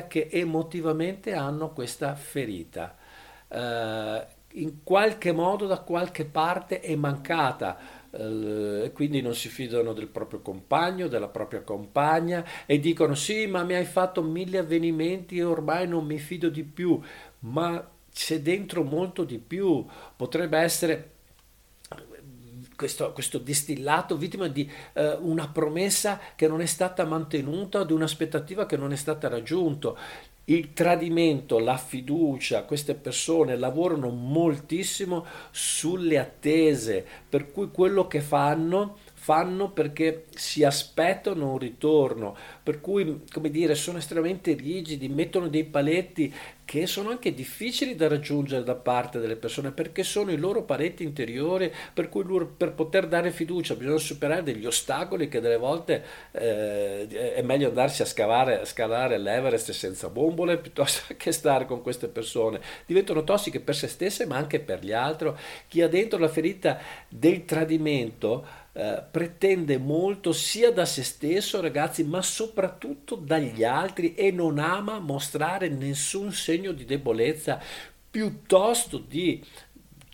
che emotivamente hanno questa ferita. Uh, in qualche modo da qualche parte è mancata uh, e quindi non si fidano del proprio compagno, della propria compagna e dicono sì ma mi hai fatto mille avvenimenti e ormai non mi fido di più, ma c'è dentro molto di più, potrebbe essere questo, questo distillato vittima di eh, una promessa che non è stata mantenuta, di un'aspettativa che non è stata raggiunta. Il tradimento, la fiducia, queste persone lavorano moltissimo sulle attese, per cui quello che fanno fanno perché si aspettano un ritorno, per cui, come dire, sono estremamente rigidi, mettono dei paletti che sono anche difficili da raggiungere da parte delle persone perché sono i loro paletti interiori per cui loro, per poter dare fiducia bisogna superare degli ostacoli che delle volte eh, è meglio andarsi a scavare, a scalare l'Everest senza bombole piuttosto che stare con queste persone. Diventano tossiche per se stesse ma anche per gli altri. Chi ha dentro la ferita del tradimento eh, pretende molto sia da se stesso, ragazzi, ma soprattutto dagli altri e non ama mostrare nessun segno di debolezza piuttosto di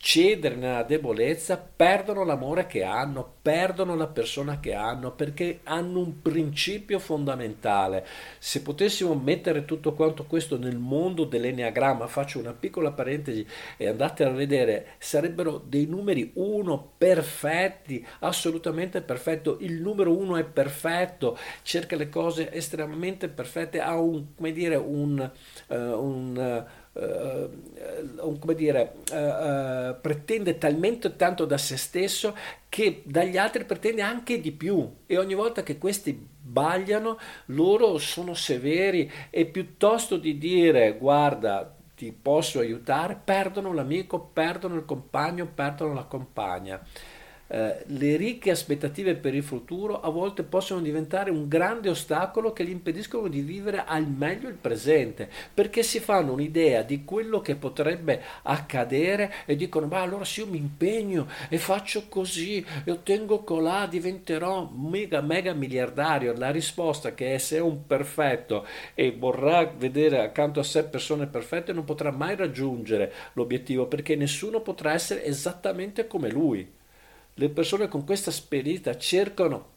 cedere nella debolezza, perdono l'amore che hanno, perdono la persona che hanno, perché hanno un principio fondamentale. Se potessimo mettere tutto quanto questo nel mondo dell'enneagramma, faccio una piccola parentesi e andate a vedere, sarebbero dei numeri 1 perfetti, assolutamente perfetto. Il numero 1 è perfetto, cerca le cose estremamente perfette, ha un, come dire, un, uh, un uh, uh, come dire, uh, uh, pretende talmente tanto da se stesso che dagli altri pretende anche di più e ogni volta che questi sbagliano loro sono severi e piuttosto di dire guarda ti posso aiutare perdono l'amico, perdono il compagno, perdono la compagna. Eh, le ricche aspettative per il futuro a volte possono diventare un grande ostacolo che gli impediscono di vivere al meglio il presente, perché si fanno un'idea di quello che potrebbe accadere e dicono, ma allora se io mi impegno e faccio così e ottengo colà, diventerò mega mega miliardario. La risposta che è se è un perfetto e vorrà vedere accanto a sé persone perfette non potrà mai raggiungere l'obiettivo perché nessuno potrà essere esattamente come lui. Le persone con questa spirita cercano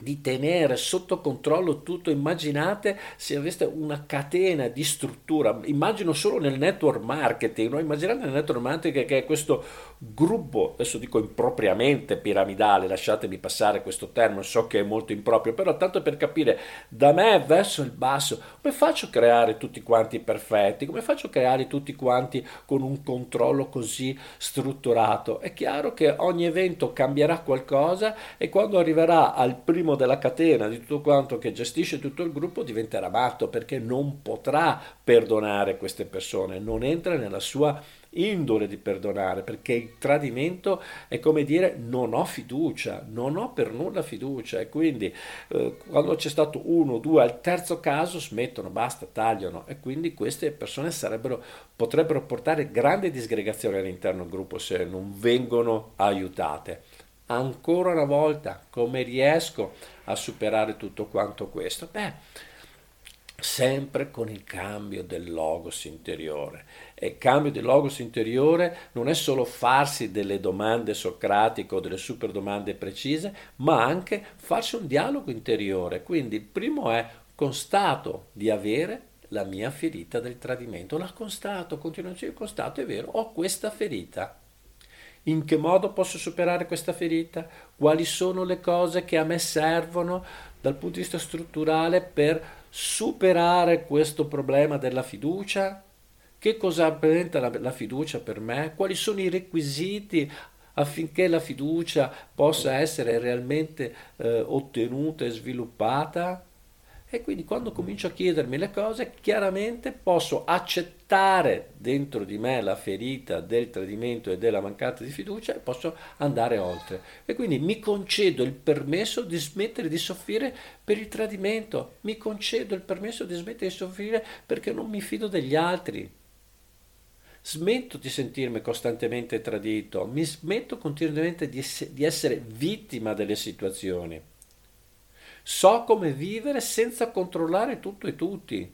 di tenere sotto controllo tutto. Immaginate se aveste una catena di struttura, immagino solo nel network marketing, no? immaginate nel network marketing che è questo gruppo, adesso dico impropriamente piramidale, lasciatemi passare questo termine, so che è molto improprio, però tanto per capire da me verso il basso, come faccio a creare tutti quanti perfetti, come faccio a creare tutti quanti con un controllo così strutturato? È chiaro che ogni evento cambierà qualcosa e quando arriverà al primo primo della catena di tutto quanto che gestisce tutto il gruppo diventerà matto perché non potrà perdonare queste persone, non entra nella sua indole di perdonare perché il tradimento è come dire non ho fiducia, non ho per nulla fiducia e quindi eh, quando c'è stato uno, due, al terzo caso smettono, basta, tagliano. E quindi queste persone sarebbero, potrebbero portare grande disgregazione all'interno del gruppo se non vengono aiutate ancora una volta come riesco a superare tutto quanto questo? Beh, sempre con il cambio del logos interiore. E il cambio del logos interiore non è solo farsi delle domande socratiche o delle super domande precise, ma anche farsi un dialogo interiore. Quindi il primo è constato di avere la mia ferita del tradimento. La constato, continuo a dire constato, è vero, ho questa ferita in che modo posso superare questa ferita? Quali sono le cose che a me servono dal punto di vista strutturale per superare questo problema della fiducia? Che cosa rappresenta la, la fiducia per me? Quali sono i requisiti affinché la fiducia possa essere realmente eh, ottenuta e sviluppata? E quindi quando comincio a chiedermi le cose, chiaramente posso accettare dentro di me la ferita del tradimento e della mancata di fiducia e posso andare oltre. E quindi mi concedo il permesso di smettere di soffrire per il tradimento, mi concedo il permesso di smettere di soffrire perché non mi fido degli altri. Smetto di sentirmi costantemente tradito, mi smetto continuamente di, di essere vittima delle situazioni. So come vivere senza controllare tutto e tutti.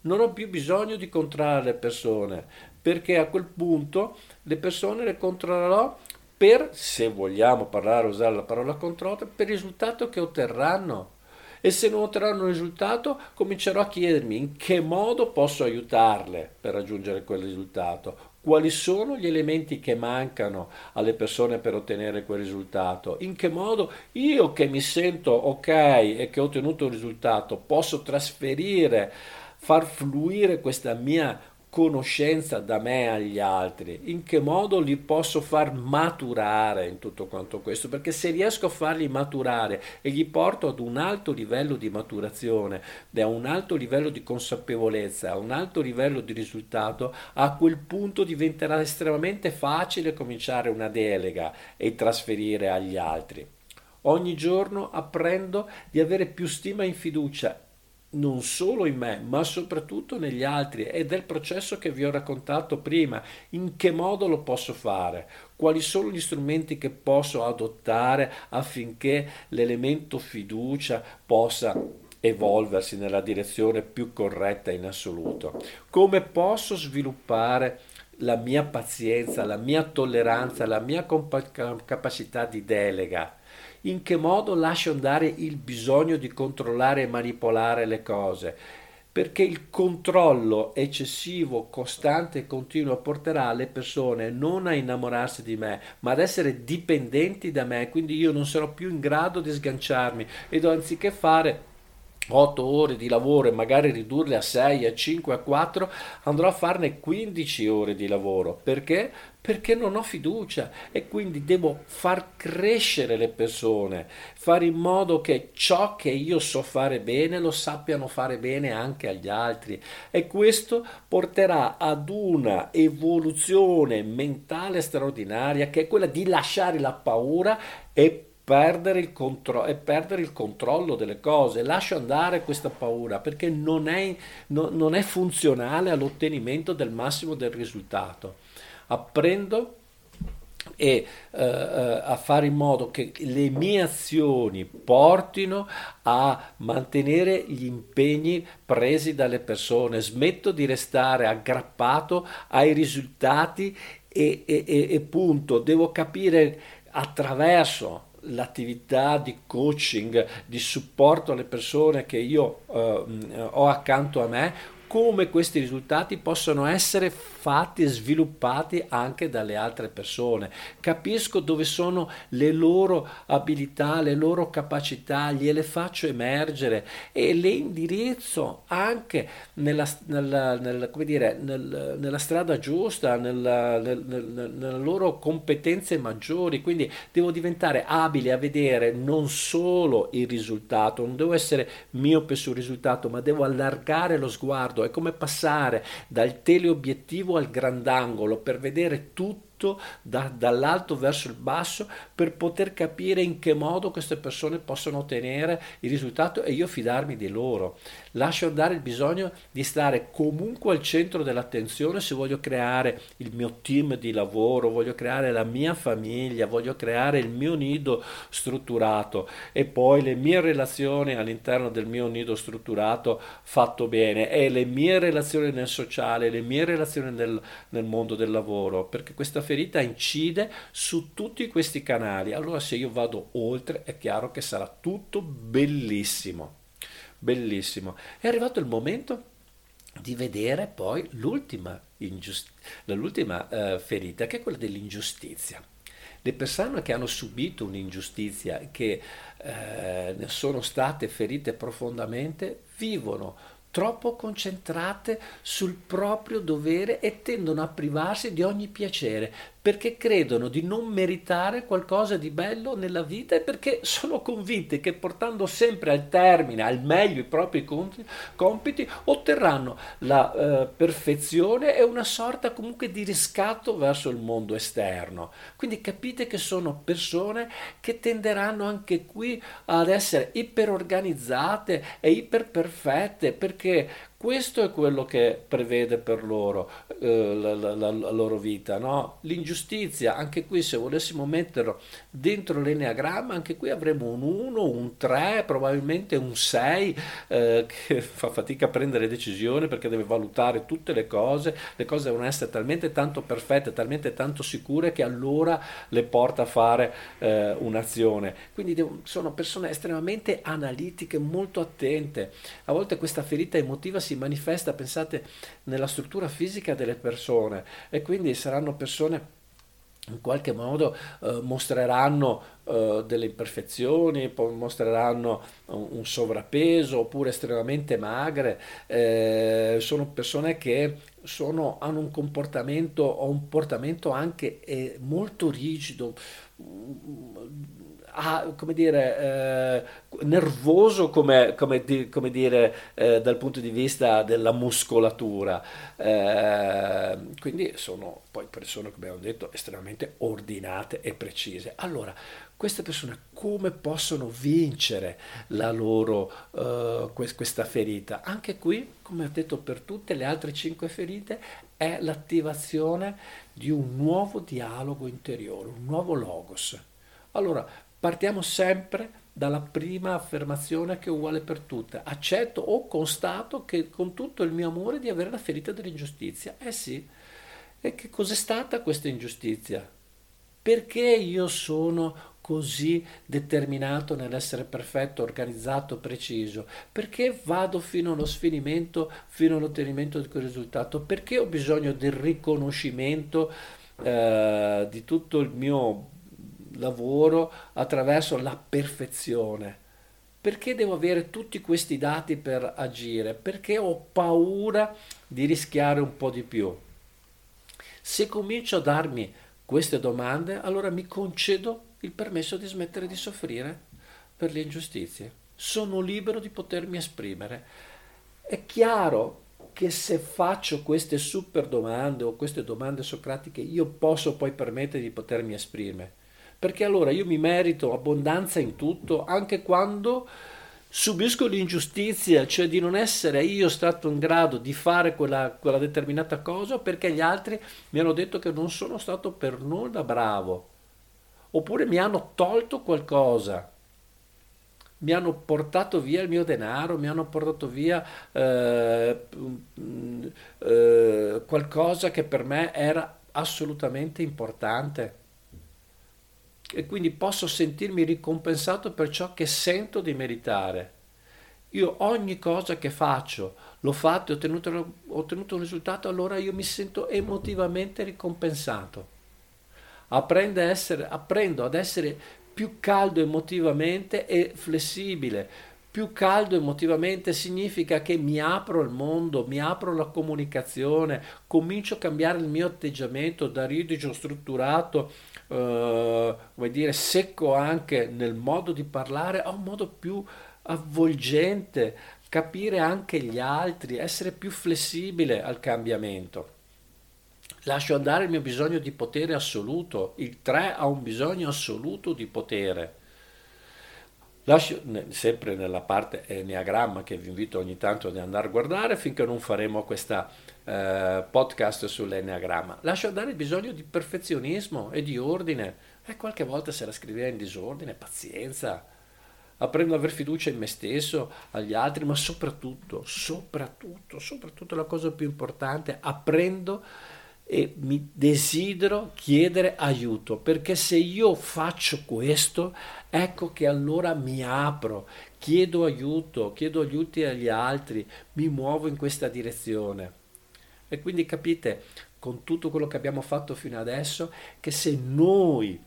Non ho più bisogno di controllare le persone, perché a quel punto le persone le controllerò per, se vogliamo parlare, usare la parola controllo, per il risultato che otterranno. E se non otterranno un risultato, comincerò a chiedermi in che modo posso aiutarle per raggiungere quel risultato, quali sono gli elementi che mancano alle persone per ottenere quel risultato, in che modo io che mi sento ok e che ho ottenuto un risultato posso trasferire, far fluire questa mia conoscenza da me agli altri? In che modo li posso far maturare in tutto quanto questo? Perché se riesco a farli maturare e gli porto ad un alto livello di maturazione, a un alto livello di consapevolezza, a un alto livello di risultato, a quel punto diventerà estremamente facile cominciare una delega e trasferire agli altri. Ogni giorno apprendo di avere più stima e fiducia non solo in me, ma soprattutto negli altri ed è il processo che vi ho raccontato prima. In che modo lo posso fare? Quali sono gli strumenti che posso adottare affinché l'elemento fiducia possa evolversi nella direzione più corretta in assoluto? Come posso sviluppare la mia pazienza, la mia tolleranza, la mia compa- capacità di delega? In che modo lascio andare il bisogno di controllare e manipolare le cose, perché il controllo eccessivo, costante e continuo porterà le persone non a innamorarsi di me, ma ad essere dipendenti da me, quindi io non sarò più in grado di sganciarmi ed anziché fare 8 ore di lavoro e magari ridurle a 6, a 5, a 4, andrò a farne 15 ore di lavoro. Perché? Perché non ho fiducia e quindi devo far crescere le persone, fare in modo che ciò che io so fare bene lo sappiano fare bene anche agli altri e questo porterà ad una evoluzione mentale straordinaria che è quella di lasciare la paura e perdere il, contro- e perdere il controllo delle cose. Lascio andare questa paura perché non è, no, non è funzionale all'ottenimento del massimo del risultato. Apprendo e eh, eh, a fare in modo che le mie azioni portino a mantenere gli impegni presi dalle persone, smetto di restare aggrappato ai risultati e, e, e, e punto, devo capire attraverso l'attività di coaching, di supporto alle persone che io eh, ho accanto a me, come questi risultati possono essere fatti e sviluppati anche dalle altre persone. Capisco dove sono le loro abilità, le loro capacità, gliele faccio emergere e le indirizzo anche nella, nella, nella, dire, nel, nella strada giusta, nella, nel, nel, nelle loro competenze maggiori. Quindi devo diventare abile a vedere non solo il risultato, non devo essere miope sul risultato, ma devo allargare lo sguardo è come passare dal teleobiettivo al grandangolo per vedere tutto da, dall'alto verso il basso per poter capire in che modo queste persone possono ottenere il risultato e io fidarmi di loro. Lascio andare il bisogno di stare comunque al centro dell'attenzione se voglio creare il mio team di lavoro, voglio creare la mia famiglia, voglio creare il mio nido strutturato e poi le mie relazioni all'interno del mio nido strutturato fatto bene e le mie relazioni nel sociale, le mie relazioni nel, nel mondo del lavoro, perché questa ferita incide su tutti questi canali. Allora se io vado oltre è chiaro che sarà tutto bellissimo. Bellissimo. È arrivato il momento di vedere poi l'ultima, ingiust- l'ultima eh, ferita, che è quella dell'ingiustizia. Le persone che hanno subito un'ingiustizia, che eh, ne sono state ferite profondamente, vivono troppo concentrate sul proprio dovere e tendono a privarsi di ogni piacere perché credono di non meritare qualcosa di bello nella vita e perché sono convinte che portando sempre al termine, al meglio i propri compiti, otterranno la eh, perfezione e una sorta comunque di riscatto verso il mondo esterno. Quindi capite che sono persone che tenderanno anche qui ad essere iperorganizzate e iperperfette perché questo è quello che prevede per loro eh, la, la, la, loro vita, no? L'ingiustizia, anche qui se volessimo metterlo dentro l'eneagramma, anche qui avremo un 1, un 3, probabilmente un 6 eh, che fa fatica a prendere decisioni perché deve valutare tutte le cose, le cose devono essere talmente tanto perfette, talmente tanto sicure che allora le porta a fare eh, un'azione. Quindi devo, sono persone estremamente analitiche, molto attente. A volte questa ferita emotiva si si manifesta, pensate, nella struttura fisica delle persone. E quindi saranno persone in qualche modo eh, mostreranno eh, delle imperfezioni, mostreranno un, un, sovrappeso oppure estremamente magre, eh, sono persone che sono, hanno un comportamento o un portamento anche eh, molto rigido, ah, come dire, eh, nervoso come, come, di, come dire, eh, dal punto di vista della muscolatura. Eh, quindi sono poi persone, come abbiamo detto, estremamente ordinate e precise. Allora, queste persone come possono vincere la loro, uh, questa ferita? Anche qui, come ho detto per tutte le altre cinque ferite, è l'attivazione di un nuovo dialogo interiore, un nuovo logos. Allora, partiamo sempre dalla prima affermazione che è uguale per tutte. Accetto o constato che con tutto il mio amore di avere la ferita dell'ingiustizia. Eh sì. E che cos'è stata questa ingiustizia? Perché io sono così determinato nell'essere perfetto, organizzato, preciso? Perché vado fino allo sfinimento, fino all'ottenimento di quel risultato? Perché ho bisogno del riconoscimento eh, di tutto il mio lavoro attraverso la perfezione? Perché devo avere tutti questi dati per agire? Perché ho paura di rischiare un po' di più? Se comincio a darmi queste domande, allora mi concedo il permesso di smettere di soffrire per le ingiustizie. Sono libero di potermi esprimere. È chiaro che se faccio queste super domande o queste domande socratiche, io posso poi permettere di potermi esprimere. Perché allora io mi merito abbondanza in tutto, anche quando subisco l'ingiustizia, cioè di non essere io stato in grado di fare quella, quella determinata cosa perché gli altri mi hanno detto che non sono stato per nulla bravo oppure mi hanno tolto qualcosa, mi hanno portato via il mio denaro, mi hanno portato via eh, eh, qualcosa che per me era assolutamente importante. E quindi posso sentirmi ricompensato per ciò che sento di meritare. Io ogni cosa che faccio, l'ho fatto e ho ottenuto, un risultato, allora io mi sento emotivamente ricompensato apprendo, essere, apprendo ad essere più caldo emotivamente e flessibile. Più caldo emotivamente significa che mi apro al mondo, mi apro alla comunicazione, comincio a cambiare il mio atteggiamento da rigido, strutturato, eh, come dire, secco anche nel modo di parlare, a un modo più avvolgente, capire anche gli altri, essere più flessibile al cambiamento. Lascio andare il mio bisogno di potere assoluto. Il 3 ha un bisogno assoluto di potere. Lascio, sempre nella parte Enneagramma che vi invito ogni tanto ad andare a guardare finché non faremo questa eh, podcast sull'Enneagramma. Lascio andare il bisogno di perfezionismo e di ordine. E qualche volta se la scriveva in disordine, pazienza. Apprendo ad aver fiducia in me stesso, agli altri, ma soprattutto, soprattutto, soprattutto la cosa più importante, apprendo e mi desidero chiedere aiuto perché se io faccio questo ecco che allora mi apro chiedo aiuto chiedo aiuti agli altri mi muovo in questa direzione e quindi capite con tutto quello che abbiamo fatto fino adesso che se noi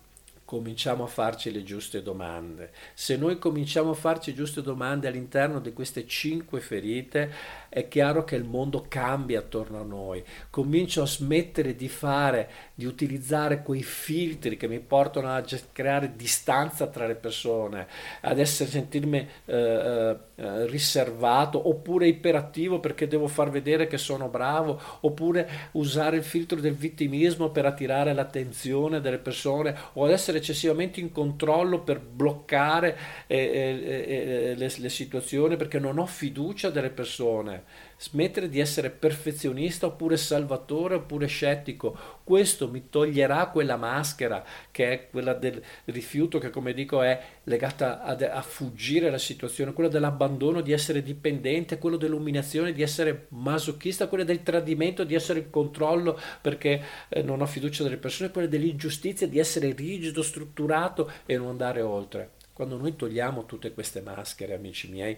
cominciamo a farci le giuste domande. Se noi cominciamo a farci giuste domande all'interno di queste cinque ferite, è chiaro che il mondo cambia attorno a noi. Comincio a smettere di fare, di utilizzare quei filtri che mi portano a creare distanza tra le persone, ad essere sentirmi eh, eh, riservato oppure iperattivo perché devo far vedere che sono bravo, oppure usare il filtro del vittimismo per attirare l'attenzione delle persone o ad essere eccessivamente in controllo per bloccare eh, eh, eh, le, le situazioni perché non ho fiducia delle persone smettere di essere perfezionista oppure salvatore oppure scettico. Questo mi toglierà quella maschera che è quella del rifiuto che come dico è legata a, a fuggire dalla situazione, quella dell'abbandono, di essere dipendente, quello dell'umiliazione, di essere masochista, quella del tradimento, di essere in controllo perché eh, non ho fiducia delle persone, quella dell'ingiustizia, di essere rigido, strutturato e non andare oltre. Quando noi togliamo tutte queste maschere, amici miei,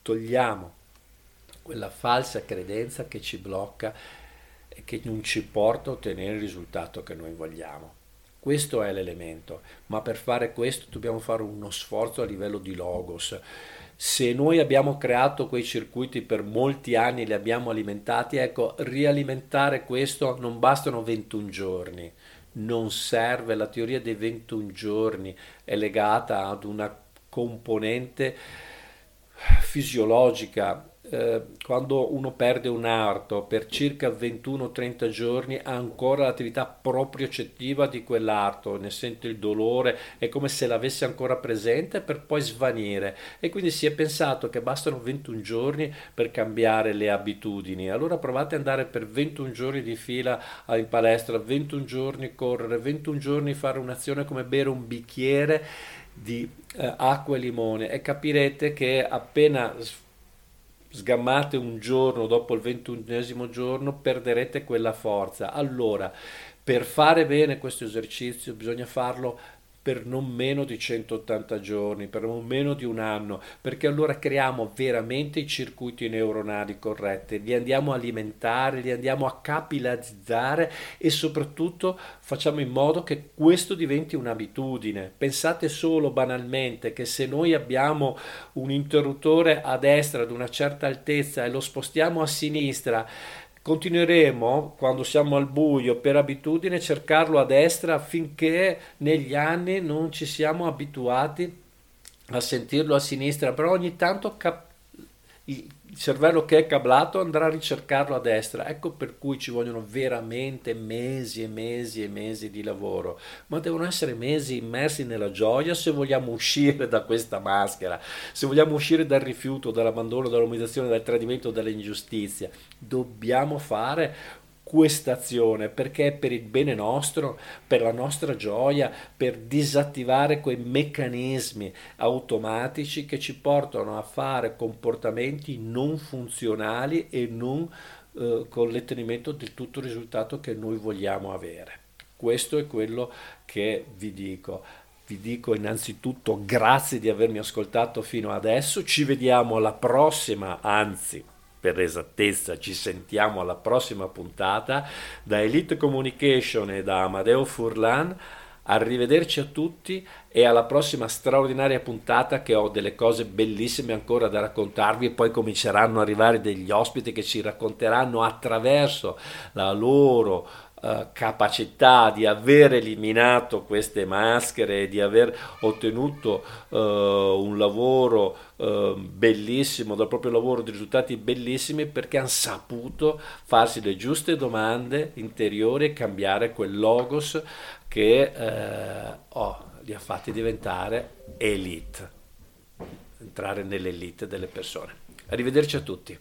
togliamo quella falsa credenza che ci blocca e che non ci porta a ottenere il risultato che noi vogliamo. Questo è l'elemento, ma per fare questo dobbiamo fare uno sforzo a livello di logos. Se noi abbiamo creato quei circuiti per molti anni, li abbiamo alimentati, ecco, rialimentare questo non bastano 21 giorni, non serve, la teoria dei 21 giorni è legata ad una componente fisiologica eh, quando uno perde un arto per circa 21-30 giorni ha ancora l'attività propriocettiva di quell'arto, ne sente il dolore, è come se l'avesse ancora presente per poi svanire e quindi si è pensato che bastano 21 giorni per cambiare le abitudini. Allora provate ad andare per 21 giorni di fila in palestra, 21 giorni correre, 21 giorni fare un'azione come bere un bicchiere di eh, acqua e limone e capirete che appena sgammate un giorno dopo il ventunesimo giorno perderete quella forza. Allora, per fare bene questo esercizio bisogna farlo per non meno di 180 giorni, per non meno di un anno, perché allora creiamo veramente i circuiti neuronali corretti, li andiamo a alimentare, li andiamo a capillarizzare e soprattutto facciamo in modo che questo diventi un'abitudine. Pensate solo banalmente che se noi abbiamo un interruttore a destra ad una certa altezza e lo spostiamo a sinistra, Continueremo, quando siamo al buio, per abitudine, cercarlo a destra finché negli anni non ci siamo abituati a sentirlo a sinistra, però ogni tanto cap- il cervello che è cablato andrà a ricercarlo a destra. Ecco per cui ci vogliono veramente mesi e mesi e mesi di lavoro, ma devono essere mesi immersi nella gioia se vogliamo uscire da questa maschera, se vogliamo uscire dal rifiuto, dall'abbandono, dall'umiliazione, dal tradimento, dall'ingiustizia. Dobbiamo fare questa azione perché è per il bene nostro, per la nostra gioia, per disattivare quei meccanismi automatici che ci portano a fare comportamenti non funzionali e non eh, con l'ottenimento del tutto risultato che noi vogliamo avere. Questo è quello che vi dico. Vi dico innanzitutto grazie di avermi ascoltato fino adesso, ci vediamo alla prossima, anzi per esattezza ci sentiamo alla prossima puntata da Elite Communication e da Amadeo Furlan. Arrivederci a tutti e alla prossima straordinaria puntata che ho delle cose bellissime ancora da raccontarvi e poi cominceranno ad arrivare degli ospiti che ci racconteranno attraverso la loro uh, capacità di aver eliminato queste maschere, di aver ottenuto uh, un lavoro uh, bellissimo, dal proprio lavoro di risultati bellissimi perché hanno saputo farsi le giuste domande interiori e cambiare quel logos che oh, li ha fatti diventare elite, entrare nell'elite delle persone. Arrivederci a tutti.